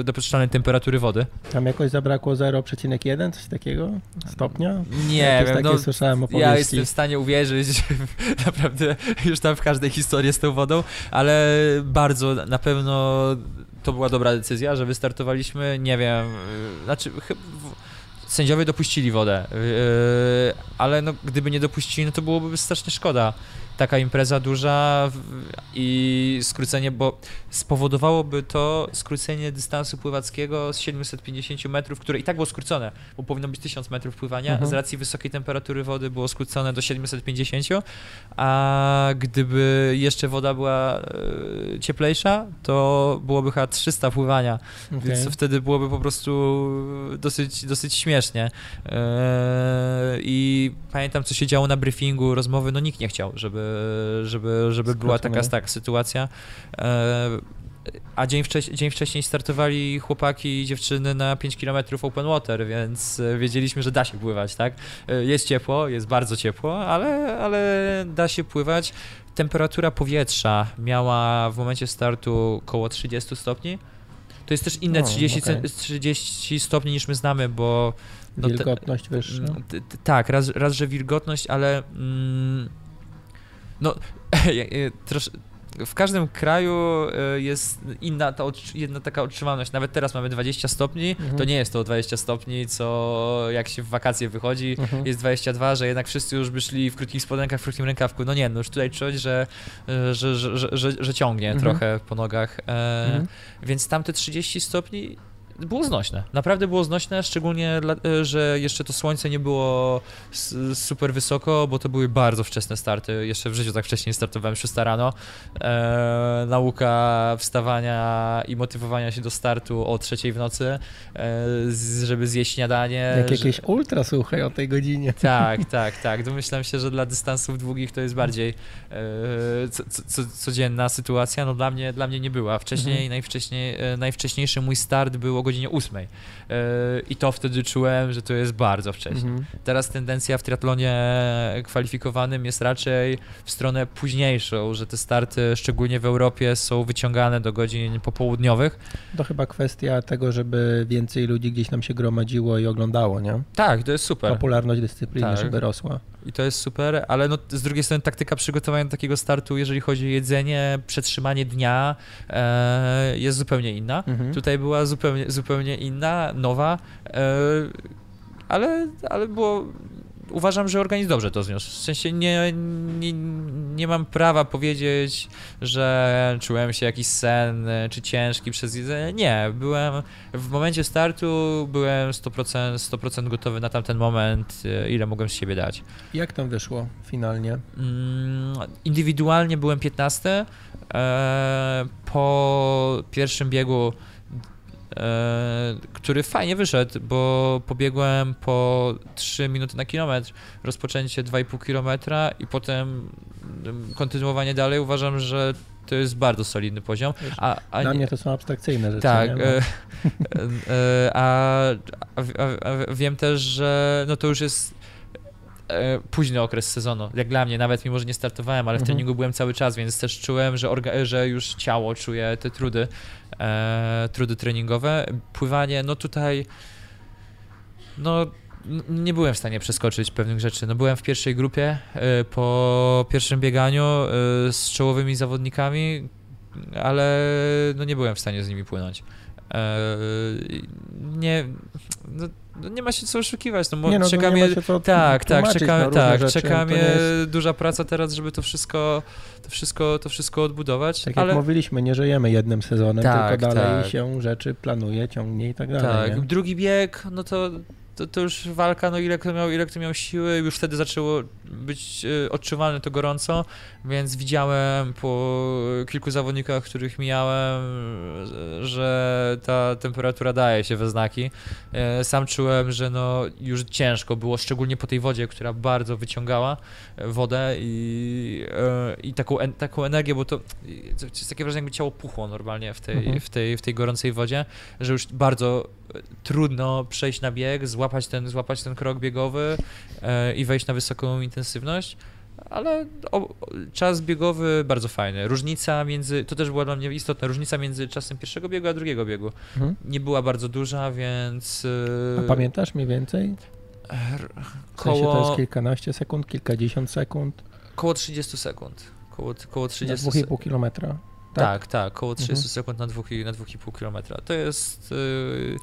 dopuszczalnej temperatury wody. Tam jakoś zabrakło 0,1, coś takiego stopnia? Nie wiem, no, słyszałem opowieści. Ja jestem w stanie uwierzyć, naprawdę już tam w każdej historii z tą wodą, ale bardzo na pewno to była dobra decyzja, że wystartowaliśmy, nie wiem, znaczy sędziowie dopuścili wodę, yy, ale no, gdyby nie dopuścili, no to byłoby strasznie szkoda taka impreza duża i skrócenie, bo spowodowałoby to skrócenie dystansu pływackiego z 750 metrów, które i tak było skrócone, bo powinno być 1000 metrów pływania, mhm. z racji wysokiej temperatury wody było skrócone do 750, a gdyby jeszcze woda była e, cieplejsza, to byłoby chyba 300 pływania, okay. więc wtedy byłoby po prostu dosyć, dosyć śmiesznie. E, I pamiętam, co się działo na briefingu, rozmowy, no nikt nie chciał, żeby żeby, żeby była taka tak, sytuacja. E, a dzień, wcześ dzień wcześniej startowali chłopaki i dziewczyny na 5 km open water, więc wiedzieliśmy, że da się pływać, tak? E, jest ciepło, jest bardzo ciepło, ale, ale da się pływać. Temperatura powietrza miała w momencie startu około 30 stopni. To jest też inne 30, okay. 30 stopni niż my znamy, bo... No, wilgotność wyższa. Tak, raz, raz, że wilgotność, ale... Mm, no, trosz, w każdym kraju e, jest inna ta jedna taka otrzymalność. Nawet teraz mamy 20 stopni, mhm. to nie jest to 20 stopni, co jak się w wakacje wychodzi, mhm. jest 22, że jednak wszyscy już by szli w krótkich spodenkach, w krótkim rękawku. No nie, no już tutaj czuć, że, że, że, że, ciągnie mhm. trochę po nogach. E, mhm. Więc tamte 30 stopni było znośne. Naprawdę było znośne, szczególnie, dla, e, że jeszcze to słońce nie było super wysoko, bo to były bardzo wczesne starty. Jeszcze w życiu tak wcześniej startowałem 6 rano. E, nauka wstawania i motywowania się do startu o trzeciej w nocy, e, żeby zjeść śniadanie. Jak że... jakieś ultra, słuchaj, o tej godzinie. Tak, tak, tak. Domyślam się, że dla dystansów długich to jest bardziej e, co, co, codzienna sytuacja. No dla mnie, dla mnie nie była. Wcześniej, mhm. najwcześniej, e, najwcześniejszy mój start był godzinie 8. E, I to wtedy czułem, że to jest bardzo wcześnie. Mhm. Teraz tendencja w triatlonie kwalifikowanym jest raczej w stronę późniejszą, że te starty, szczególnie w Europie, są wyciągane do godzin popołudniowych. To chyba kwestia tego, żeby więcej ludzi gdzieś nam się gromadziło i oglądało, nie? Tak, to jest super. Popularność dyscypliny, tak. żeby rosła i to jest super, ale no, z drugiej strony taktyka przygotowania takiego startu, jeżeli chodzi o jedzenie, przetrzymanie dnia e, jest zupełnie inna. Mhm. Tutaj była zupełnie, zupełnie inna, nowa, e, ale, ale było uważam, że organizm dobrze to zniósł. W sensie nie, nie, nie mam prawa powiedzieć, że czułem się jakiś sen czy ciężki przez jedzenie. Nie, byłem w momencie startu byłem 100%, 100 gotowy na tamten moment, ile mogłem z siebie dać. Jak tam wyszło finalnie? Mm, indywidualnie byłem 15. E, po pierwszym biegu który fajnie wyszedł, bo pobiegłem po 3 minuty na kilometr, rozpoczęcie 2,5 kilometra i potem mm, kontynuowanie dalej uważam, że to jest bardzo solidny poziom. A, a Dla mnie to są abstrakcyjne rzeczy. Tak. E, e, a, a, a, wiem też, że no to już jest e, późny okres sezonu, jak dla mnie, nawet mimo, że nie startowałem, ale w mhm. treningu byłem cały czas, więc też czułem, że, orga, że już ciało czuje te trudy, e, trudy treningowe. Pływanie, no tutaj no nie byłem w stanie przeskoczyć pewnych rzeczy. No byłem w pierwszej grupie e, po pierwszym bieganiu e, z czołowymi zawodnikami, ale no nie byłem w stanie z nimi płynąć. E, nie, no, no nie ma się co oszukiwać, no, nie, no, czeka mnie, tak, tak, czeka, tak, rzeczy, czeka mnie jest... duża praca teraz, żeby to wszystko, to wszystko, to wszystko odbudować. Tak ale... jak mówiliśmy, nie żyjemy jednym sezonem, tak, tylko dalej tak. się rzeczy planuje, ciągnie i tak dalej. Tak, nie? drugi bieg, no to to, to już walka, no ile kto, miał, ile kto miał siły, już wtedy zaczęło być y, odczuwalne to gorąco, więc widziałem po kilku zawodnikach, których mijałem, że ta temperatura daje się we znaki. E, sam czułem, że no już ciężko było, szczególnie po tej wodzie, która bardzo wyciągała wodę i, e, i taką, taką energię, bo to, to jest takie wrażenie, jakby ciało puchło normalnie w tej, mhm. w tej, w tej gorącej wodzie, że już bardzo trudno przejść na bieg, złapać ten, złapać ten krok biegowy e, i wejść na wysoką intensywność ale o, czas biegowy bardzo fajny. Różnica między, to też była dla mnie istotna, różnica między czasem pierwszego biegu a drugiego biegu. Mhm. Nie była bardzo duża, więc... A pamiętasz mniej więcej? W sensie koło... to jest kilkanaście sekund, kilkadziesiąt sekund? Koło 30 sekund. Koło, koło 30 sekund. 2,5 kilometra. Tak, tak, tak koło 30 mhm. sekund na 2,5 na 2,5 kilometra. To jest... Yy,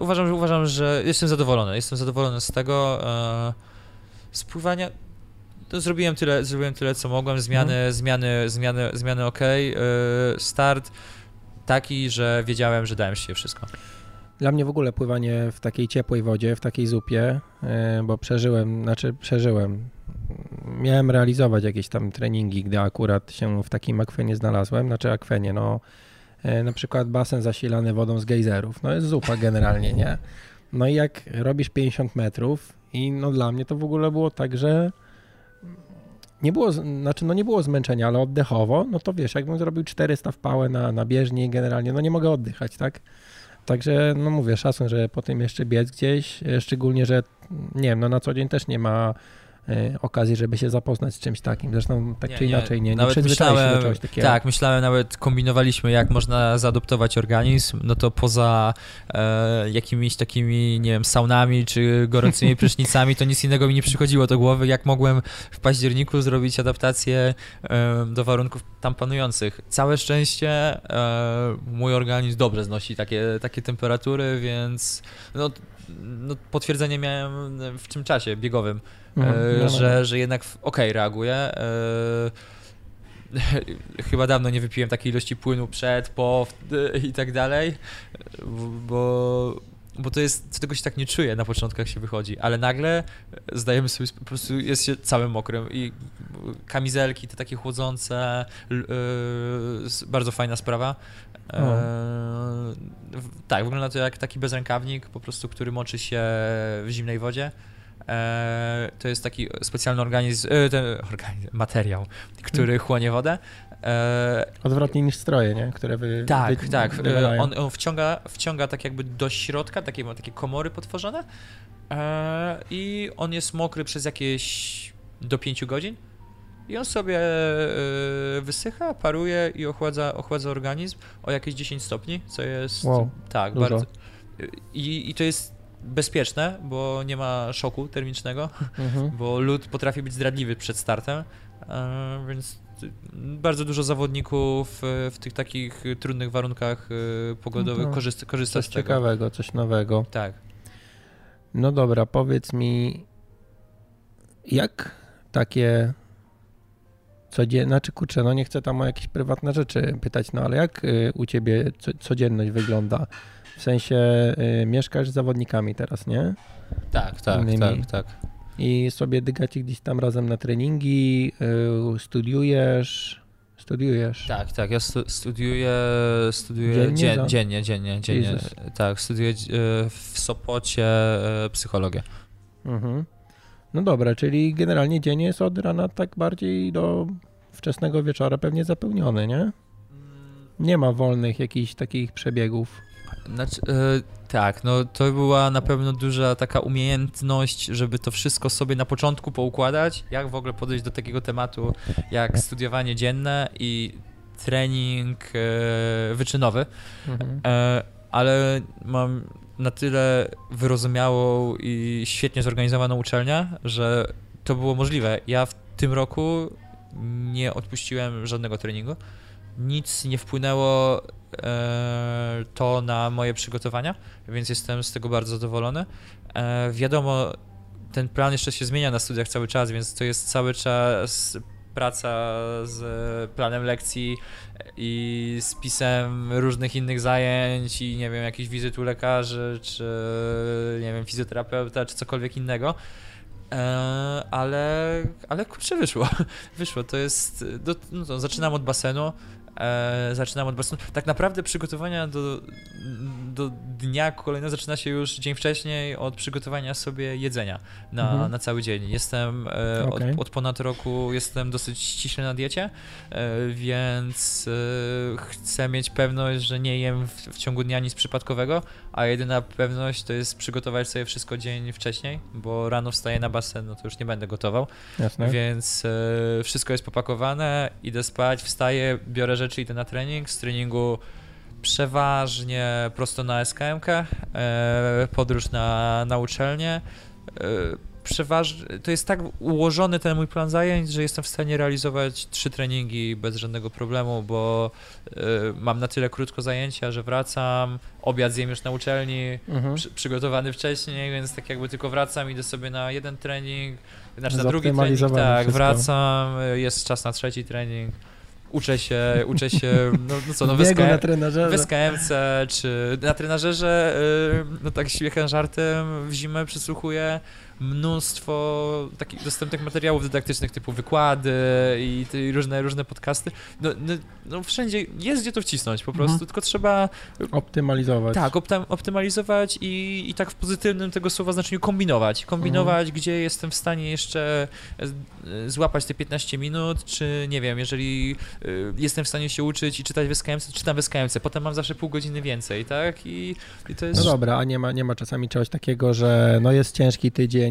uważam, że, uważam, że jestem zadowolony. Jestem zadowolony z tego. Yy, spływania to zrobiłem tyle, zrobiłem tyle, co mogłem. Zmiany, mhm. zmiany, zmiany, zmiany ok. Start taki, że wiedziałem, że dałem się wszystko. Dla mnie w ogóle pływanie w takiej ciepłej wodzie, w takiej zupie, y, bo przeżyłem, znaczy przeżyłem. Miałem realizować jakieś tam treningi, gdy akurat się w takim akwenie znalazłem, znaczy akwenie, no na przykład basen zasilany wodą z gejzerów, no jest zupa generalnie, nie? No i jak robisz 50 metrów i no dla mnie to w ogóle było tak, że nie było, znaczy no nie było zmęczenia, ale oddechowo, no to wiesz, jakbym zrobił 400 w pałę na, na bieżni generalnie, no nie mogę oddychać, tak? Także, no mówię, szacun, że potem jeszcze biec gdzieś, e, szczególnie, że nie wiem, no na co dzień też nie ma E, okazji, żeby się zapoznać z czymś takim. Zresztą tak nie, czy inaczej nie, nie, nawet myślałem, się do czegoś takiego. Tak, myślałem, nawet kombinowaliśmy, jak można zaadoptować organizm, no to poza e, jakimiś takimi, nie wiem, saunami czy gorącymi prysznicami, to nic innego mi nie przychodziło do głowy, jak mogłem w październiku zrobić adaptację e, do warunków tam panujących. Całe szczęście e, mój organizm dobrze znosi takie, takie temperatury, więc no, no, potwierdzenie miałem w tym czasie biegowym, mhm, e, no, że, że jednak okej, okay, reaguje. E, chyba dawno nie wypiłem takiej ilości płynu przed, po i tak dalej, bo, bo to jest, tego się tak nie czuje na początku, jak się wychodzi, ale nagle zdajemy sobie, po prostu jest się całym mokrym i kamizelki, te takie chłodzące, yy, bardzo fajna sprawa. E, tak, wygląda to jak taki bezrękawnik, po prostu, który moczy się w zimnej wodzie. E, to jest taki specjalny organizm, e, ten organizm materiał, który hmm. chłonie wodę. E, Odwrotnie niż stroje, nie? Które wy, Tak, wy, tak. E, on, on, wciąga, wciąga tak jakby do środka, takie ma takie komory potworzone e, i on jest mokry przez jakieś do 5 godzin. I on sobie wysycha, paruje i ochładza, ochładza organizm o jakieś 10 stopni, co jest wow, tak, dużo. bardzo. I, I to jest bezpieczne, bo nie ma szoku termicznego, mhm. bo lód potrafi być zdradliwy przed startem, więc bardzo dużo zawodników w tych takich trudnych warunkach e, pogodowych no korzysta, korzysta z tego. Coś ciekawego, coś nowego. Tak. No dobra, powiedz mi, jak takie codziennie, znaczy kurczę, no nie chcę tam o jakieś prywatne rzeczy pytać, no ale jak y, u ciebie codzienność wygląda? W sensie y, mieszkasz z zawodnikami teraz, nie? Tak, tak, Innymi. tak, tak. I sobie dygacie gdzieś tam razem na treningi, y, studiujesz, studiujesz. Tak, tak, ja stu, studiuję, studiuję dziennie, dzien, dziennie, dziennie, dziennie. Jesus. Tak, studiuję w Sopocie psychologię. Mhm. No dobra, czyli generalnie dzień jest od rana tak bardziej do wczesnego wieczora pewnie zapełniony, nie? Nie ma wolnych jakichś takich przebiegów. Znaczy, yy, tak, no to była na pewno duża taka umiejętność, żeby to wszystko sobie na początku poukładać, jak w ogóle podejść do takiego tematu jak studiowanie dzienne i trening yy, wyczynowy. Mhm. Yy, ale mam na tyle wyrozumiałą i świetnie zorganizowaną uczelnię, że to było możliwe. Ja w tym roku nie odpuściłem żadnego treningu. Nic nie wpłynęło to na moje przygotowania, więc jestem z tego bardzo zadowolony. E, wiadomo, ten plan jeszcze się zmienia na studiach cały czas, więc to jest cały czas praca z planem lekcji i z pisem różnych innych zajęć i nie wiem, jakichś wizyt u lekarzy, czy nie wiem, fizjoterapeuta, czy cokolwiek innego. E, ale, ale kurczę, wyszło. Wyszło. To jest. no to zaczynam od basenu. E, zaczynam od basenu. Tak naprawdę przygotowania do, do dnia kolejnego zaczyna się już dzień wcześniej od przygotowania sobie jedzenia na, mhm. na cały dzień. Jestem e, okay. od, od, ponad roku jestem dosyć ściśle na diecie, e, więc e, chcę mieć pewność, że nie jem w, w, ciągu dnia nic przypadkowego, a jedyna pewność to jest przygotować sobie wszystko dzień wcześniej, bo rano wstaję na basen, no to już nie będę gotował. Jasne. Więc e, wszystko jest popakowane, idę spać, wstaję, biorę rzeczy, idę na trening. Z treningu przeważnie prosto na SKMK, e, podróż na, na uczelnię. E, przeważnie, to jest tak ułożony ten mój plan zajęć, że jestem w stanie realizować trzy treningi bez żadnego problemu, bo y, mam na tyle krótko zajęcia, że wracam, obiad zjem już na uczelni, mhm. przy, przygotowany wcześniej, więc tak jakby tylko wracam, idę sobie na jeden trening, znaczy na drugi trening, tak, wszystko. wracam, jest czas na trzeci trening uczę się, uczę się, no, no co, no w, SKMC, czy na trenażerze, y, no tak śmiechem, żartem w zimę przysłuchuję mnóstwo takich dostępnych materiałów dydaktycznych typu wykłady i, i różne, różne podcasty. No, no, no, wszędzie jest gdzie to wcisnąć po prostu, mhm. tylko trzeba optymalizować. Tak, optymalizować i, i tak w pozytywnym tego słowa znaczeniu kombinować. Kombinować, mhm. gdzie jestem w stanie jeszcze e, złapać te 15 minut, czy nie wiem, jeżeli e, jestem w stanie się uczyć i czytać w SKMC, czytam w SKMC, potem mam zawsze pół godziny więcej, tak? I, i to jest... No dobra, a nie ma, nie ma czasami czegoś takiego, że no jest ciężki tydzień,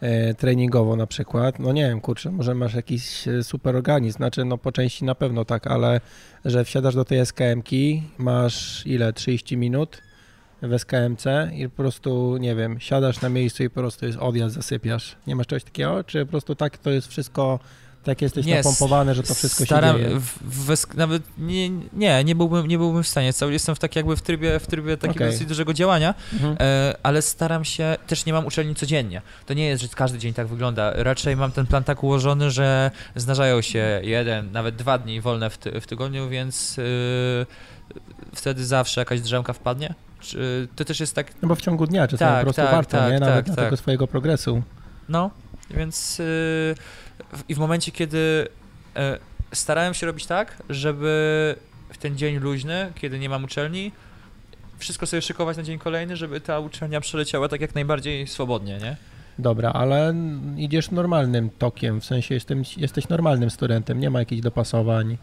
e, treningowo na przykład, no nie wiem, kurczę, może masz jakiś super organizm, znaczy no po części na pewno tak, ale że wsiadasz do tej SKM-ki, masz ile, 30 minut, w SKMC i po prostu, nie wiem, siadasz na miejscu i po prostu jest odjazd, zasypiasz. Nie masz czegoś takiego? Czy po prostu tak to jest wszystko tak jesteś nie, napompowany, że to wszystko staram, się dzieje? W, w, nawet nie, nie, nie byłbym, nie byłbym w stanie. Cały jestem w tak jakby w trybie, w trybie takiego okay. dosyć dużego działania, mhm. e, ale staram się, też nie mam uczelni codziennie. To nie jest, że każdy dzień tak wygląda. Raczej mam ten plan tak ułożony, że zdarzają się jeden, nawet dwa dni wolne w, ty, w tygodniu, więc e, wtedy zawsze jakaś drzemka wpadnie. Czy, to też jest tak... No bo w ciągu dnia czasami tak, po prostu tak, warto, tak, nie? Nawet tak, dla tego tak. swojego progresu. No, więc... Yy, i w momencie, kiedy e, starałem się robić tak, żeby w ten dzień luźny, kiedy nie mam uczelni, wszystko sobie szykować na dzień kolejny, żeby ta uczelnia przeleciała tak jak najbardziej swobodnie, nie? Dobra, ale idziesz normalnym tokiem, w sensie jestem, jesteś normalnym studentem, nie ma jakichś dopasowań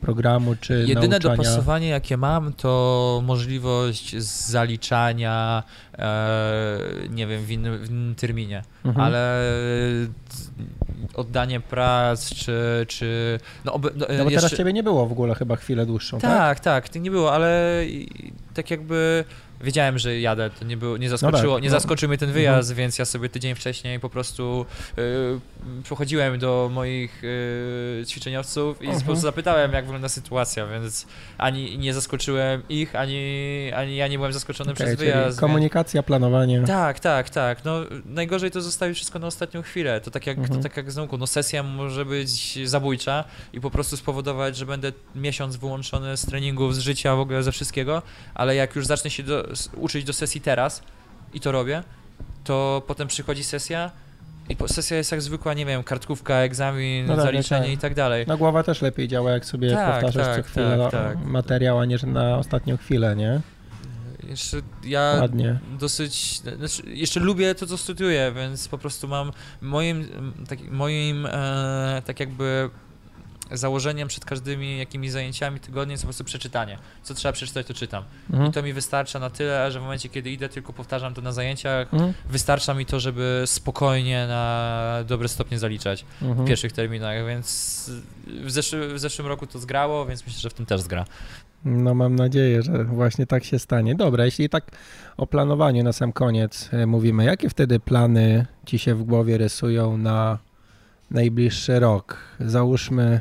programu czy Jedyne nauczania? dopasowanie, jakie mam, to możliwość zaliczania, e, nie wiem, w innym, w innym terminie, mhm. ale oddanie prac, czy... czy no, oby, no, no bo jeszcze... teraz ciebie nie było w ogóle chyba chwilę dłuższą, tak? Tak, tak, nie było, ale tak jakby wiedziałem, że jadę, to nie, było, nie zaskoczyło, no tak, nie no. zaskoczył mnie ten wyjazd, mhm. więc ja sobie tydzień wcześniej po prostu y, pochodziłem do moich y, ćwiczeniowców i mhm. po prostu zapytałem, jak wygląda sytuacja, więc ani nie zaskoczyłem ich, ani, ani ja nie byłem zaskoczony okay, przez wyjazd. Komunikacja, więc... planowanie. Tak, tak, tak. No, najgorzej to zostawić wszystko na ostatnią chwilę. To tak jak, mhm. to tak jak z nauką. No, sesja może być zabójcza i po prostu spowodować, że będę miesiąc wyłączony z treningów, z życia, w ogóle ze wszystkiego, ale jak już zacznę się do, uczyć do sesji teraz i to robię, to potem przychodzi sesja i sesja jest jak zwykła, nie wiem, kartkówka, egzamin, no tak, zaliczenie tak. i tak dalej. Na głowa też lepiej działa, jak sobie tak, powtarzasz tak, co chwilę tak, tak. materiał, a nie że na ostatnią chwilę, nie? Jeszcze ja Ładnie. dosyć, znaczy jeszcze lubię to, co studiuję, więc po prostu mam moim, tak, moim e, tak jakby założeniem przed każdymi jakimiś zajęciami tygodnie jest po prostu przeczytanie. Co trzeba przeczytać, to czytam. Mhm. I to mi wystarcza na tyle, że w momencie, kiedy idę, tylko powtarzam to na zajęciach, mhm. wystarcza mi to, żeby spokojnie na dobre stopnie zaliczać mhm. w pierwszych terminach, więc w, w zeszłym roku to zgrało, więc myślę, że w tym też zgra. No mam nadzieję, że właśnie tak się stanie. Dobra, jeśli tak o planowaniu na sam koniec e, mówimy, jakie wtedy plany ci się w głowie rysują na najbliższy rok? Załóżmy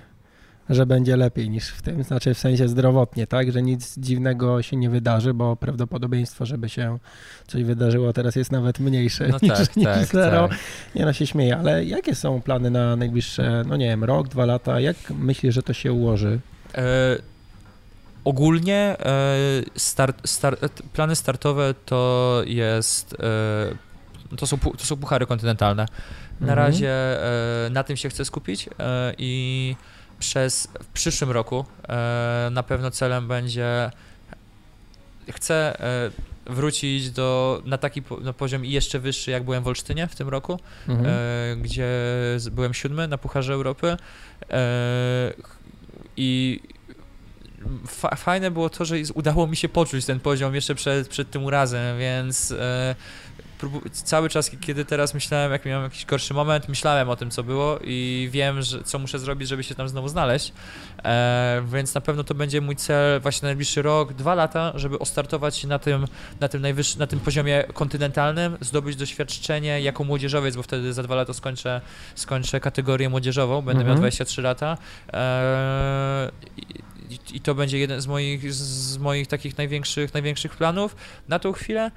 że będzie lepiej niż w tym, znaczy w sensie zdrowotnie, tak, że nic dziwnego się nie wydarzy, bo prawdopodobieństwo, żeby się coś wydarzyło teraz jest nawet mniejsze no niż, tak, niż tak, zero. Tak. Nie no się śmieję, ale jakie są plany na najbliższe, no nie wiem, rok, dwa lata, jak myślisz, że to się ułoży? E, ogólnie e, start, start, plany startowe to jest e, to są, to są puchary kontynentalne. Na mhm. razie e, na tym się chcę skupić e, i przez w przyszłym roku e, na pewno celem będzie chcę e, wrócić do, na taki na poziom jeszcze wyższy, jak byłem w Olsztynie w tym roku, mhm. e, gdzie byłem siódmy na Pucharze Europy i fa fajne było to, że udało mi się poczuć ten poziom jeszcze przed, przed tym urazem, więc cały czas, kiedy teraz myślałem, jak miałem jakiś gorszy moment, myślałem o tym, co było i wiem, że, co muszę zrobić, żeby się tam znowu znaleźć. E, więc na pewno to będzie mój cel właśnie na najbliższy rok, dwa lata, żeby ostartować na tym, na tym najwyższym, na tym poziomie kontynentalnym, zdobyć doświadczenie jako młodzieżowiec, bo wtedy za dwa lata skończę, skończę kategorię młodzieżową, będę mhm. miał 23 lata. E, i, i to będzie jeden z moich, z moich takich największych, największych planów na tą chwilę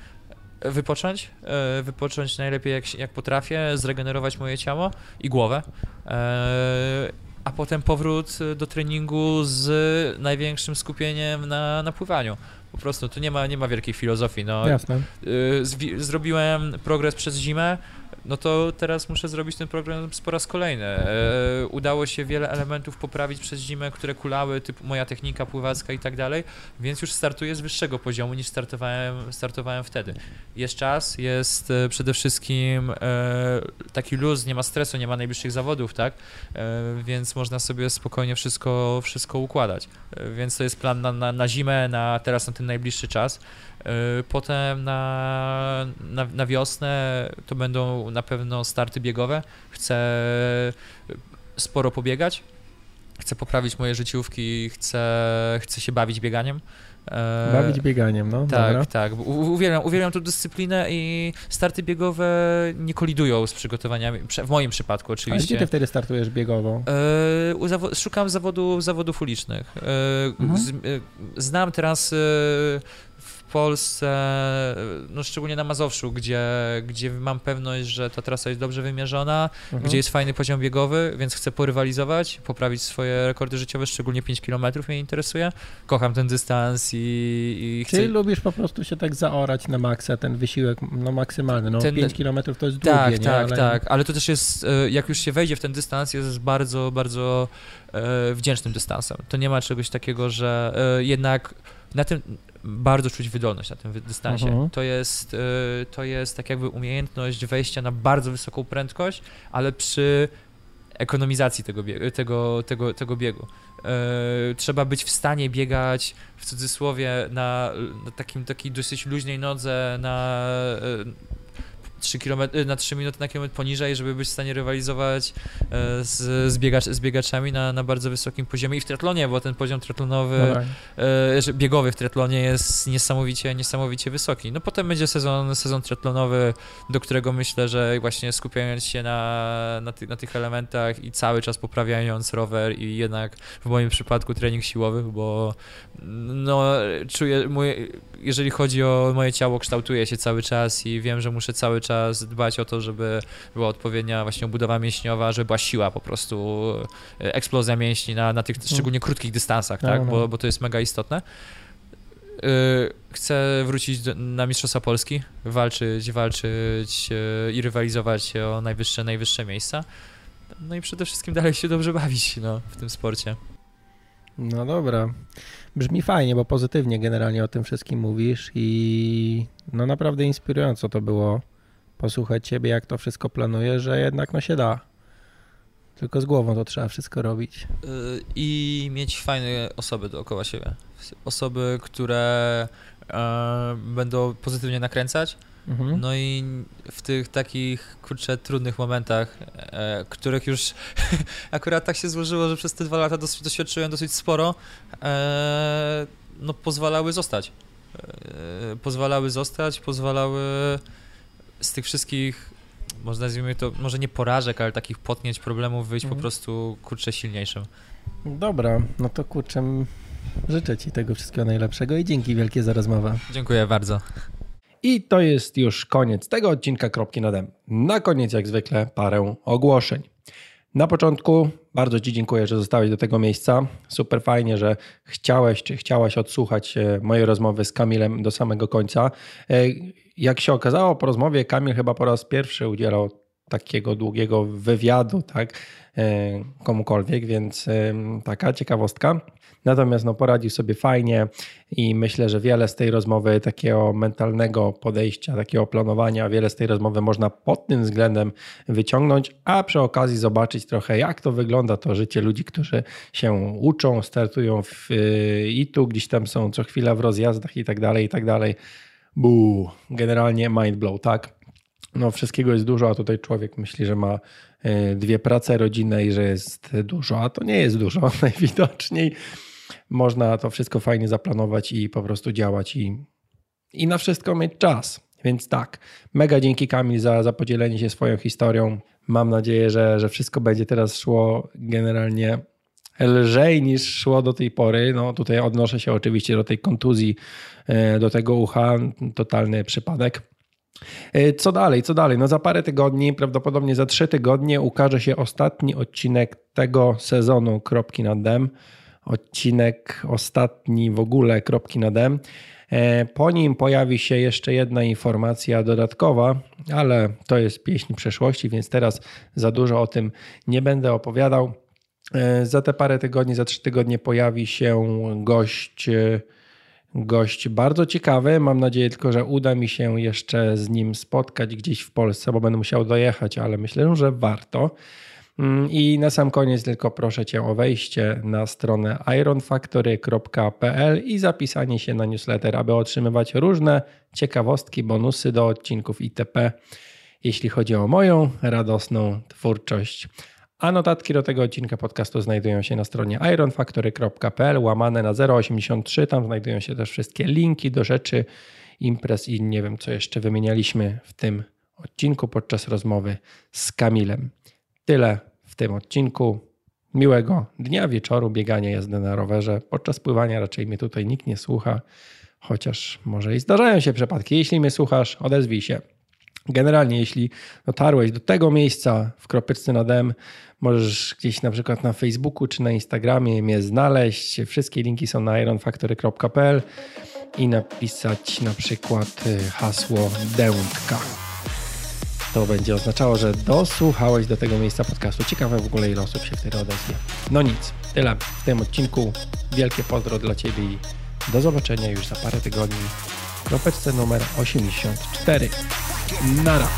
wypocząć, e, wypocząć najlepiej jak, jak potrafię, zregenerować moje ciało i głowę, e, a potem powrót do treningu z największym skupieniem na, na pływaniu. Po prostu tu nie ma, nie ma wielkiej filozofii. No, Jasne. Y, zrobiłem progres przez zimę, no to teraz muszę zrobić ten program po raz kolejny. E, udało się wiele elementów poprawić przez zimę, które kulały, typu moja technika pływacka i tak dalej, więc już startuję z wyższego poziomu niż startowałem, startowałem wtedy. Jest czas, jest e, przede wszystkim e, taki luz, nie ma stresu, nie ma najbliższych zawodów, tak? E, więc można sobie spokojnie wszystko, wszystko układać. E, więc to jest plan na, na, na zimę, na teraz na ten najbliższy czas. E, potem na, na, na wiosnę to będą na pewno starty biegowe. Chcę sporo pobiegać, chcę poprawić moje życiówki, chcę, chcę się bawić bieganiem. E, bawić bieganiem, no. Tak, dobra. tak. Uwielbiam, uwielbiam tę dyscyplinę i starty biegowe nie kolidują z przygotowaniami, w moim przypadku oczywiście. A gdzie ty wtedy startujesz biegowo? E, szukam zawodu, zawodów ulicznych. Mhm. z, znam teraz Polsce, no szczególnie na Mazowszu, gdzie, gdzie mam pewność, że ta trasa jest dobrze wymierzona, mhm. gdzie jest fajny poziom biegowy, więc chcę porywalizować, poprawić swoje rekordy życiowe, szczególnie 5 km mnie interesuje. Kocham ten dystans i, i chcę... Czyli lubisz po prostu się tak zaorać na maksa, ten wysiłek no maksymalny, no ten... 5 km to jest długie, Tak, nie? tak, ale... tak, ale to też jest, e, jak już się wejdzie w ten dystans, jest bardzo, bardzo e, wdzięcznym dystansem. To nie ma czegoś takiego, że e, jednak na tym bardzo czuć wydolność na tym dystansie. Mhm. To, jest, y, to jest tak jakby umiejętność wejścia na bardzo wysoką prędkość, ale przy ekonomizacji tego, biegu, tego, tego, tego biegu. Yy, trzeba być w stanie biegać w cudzysłowie na, na takim takiej dosyć luźnej nodze na, yy, 3 km, na 3 minuty na kilometr poniżej, żeby być w stanie rywalizować e, z, z, biegacz, z biegaczami na, na bardzo wysokim poziomie i w triatlonie, bo ten poziom triatlonowy, no biegowy w triatlonie jest niesamowicie, niesamowicie wysoki. No potem będzie sezon, sezon triatlonowy, do którego myślę, że właśnie skupiając się na, na, ty, na tych elementach i cały czas poprawiając rower i jednak w moim przypadku trening siłowy, bo no czuję, moje, jeżeli chodzi o moje ciało, kształtuje się cały czas i wiem, że muszę cały czas dbać o to, żeby była odpowiednia właśnie budowa mięśniowa, żeby była siła po prostu, e, eksplozja mięśni na, na tych mm. szczególnie krótkich dystansach, no, tak? No. Bo, bo to jest mega istotne. E, chcę wrócić na Mistrzostwa Polski, walczyć, walczyć e, i rywalizować o najwyższe, najwyższe miejsca. No i przede wszystkim dalej się dobrze bawić no, w tym sporcie. No dobra. Brzmi fajnie, bo pozytywnie generalnie o tym wszystkim mówisz i no naprawdę inspirująco to było posłuchać ciebie, jak to wszystko planuje, że jednak no się da. Tylko z głową to trzeba wszystko robić. Y, I mieć fajne osoby dookoła siebie. Osoby, które e, będą pozytywnie nakręcać. Mhm. No i w tych takich, kurczę, trudnych momentach, e, których już akurat tak się złożyło, że przez te dwa lata doświadczyłem dosyć sporo, e, no pozwalały zostać. E, pozwalały zostać, pozwalały z tych wszystkich, może nazwijmy to, może nie porażek, ale takich potnieć problemów wyjść mhm. po prostu kurczę silniejszym. Dobra, no to kurczę, życzę Ci tego wszystkiego najlepszego i dzięki wielkie za rozmowę. Dziękuję bardzo. I to jest już koniec tego odcinka Kropki na Dem. Na koniec, jak zwykle, parę ogłoszeń. Na początku bardzo Ci dziękuję, że zostałeś do tego miejsca. Super fajnie, że chciałeś czy chciałaś odsłuchać e, mojej rozmowy z Kamilem do samego końca. E, jak się okazało po rozmowie, Kamil chyba po raz pierwszy udzielał takiego długiego wywiadu, tak, e, komukolwiek, więc taka ciekawostka. Natomiast no, poradził sobie fajnie i myślę, że wiele z tej rozmowy, takiego mentalnego podejścia, takiego planowania, wiele z tej rozmowy można pod tym względem wyciągnąć, a przy okazji zobaczyć trochę, jak to wygląda to życie ludzi, którzy się uczą, startują w y, ITU, gdzieś tam są co chwila w rozjazdach i tak dalej, i tak dalej. Buu, generalnie mind blow, tak? No wszystkiego jest dużo, a tutaj człowiek myśli, że ma y, dwie prace rodzinne i że jest dużo, a to nie jest dużo najwidoczniej można to wszystko fajnie zaplanować i po prostu działać i, i na wszystko mieć czas. Więc tak, mega dzięki Kamil za, za podzielenie się swoją historią. Mam nadzieję, że, że wszystko będzie teraz szło generalnie lżej niż szło do tej pory. No tutaj odnoszę się oczywiście do tej kontuzji, e, do tego ucha, totalny przypadek. E, co dalej, co dalej? No za parę tygodni, prawdopodobnie za trzy tygodnie ukaże się ostatni odcinek tego sezonu Kropki nad Dem. Odcinek ostatni w ogóle kropki na D. E, po nim pojawi się jeszcze jedna informacja dodatkowa, ale to jest pieśń przeszłości, więc teraz za dużo o tym nie będę opowiadał. E, za te parę tygodni, za trzy tygodnie pojawi się gość, e, gość bardzo ciekawy. Mam nadzieję tylko, że uda mi się jeszcze z nim spotkać gdzieś w Polsce, bo będę musiał dojechać, ale myślę, że warto. Mm, I na sam koniec tylko proszę Cię o wejście na stronę ironfactory.pl i zapisanie się na newsletter, aby otrzymywać różne ciekawostki, bonusy do odcinków itp., jeśli chodzi o moją radosną twórczość. A notatki do tego odcinka podcastu znajdują się na stronie ironfactory.pl łamane na 083. Tam znajdują się też wszystkie linki do rzeczy, imprez i nie wiem, co jeszcze wymienialiśmy w tym odcinku podczas rozmowy z Kamilem. Tyle w tym odcinku. Miłego dnia, wieczoru, biegania, jazdy na rowerze. Podczas pływania raczej mnie tutaj nikt nie słucha, chociaż może i zdarzają się przypadki. Jeśli mnie słuchasz, odezwij się. Generalnie, jeśli dotarłeś do tego miejsca w kropeczce na dem, możesz gdzieś na przykład na Facebooku czy na Instagramie mnie znaleźć. Wszystkie linki są na ironfactory.pl i napisać na przykład y, hasło dętka to będzie oznaczało, że dosłuchałeś do tego miejsca podcastu. Ciekawe w ogóle ile osób się wtedy odezwie. No nic, tyle w tym odcinku. Wielkie pozdro dla Ciebie i do zobaczenia już za parę tygodni w kropeczce numer 84. Nara!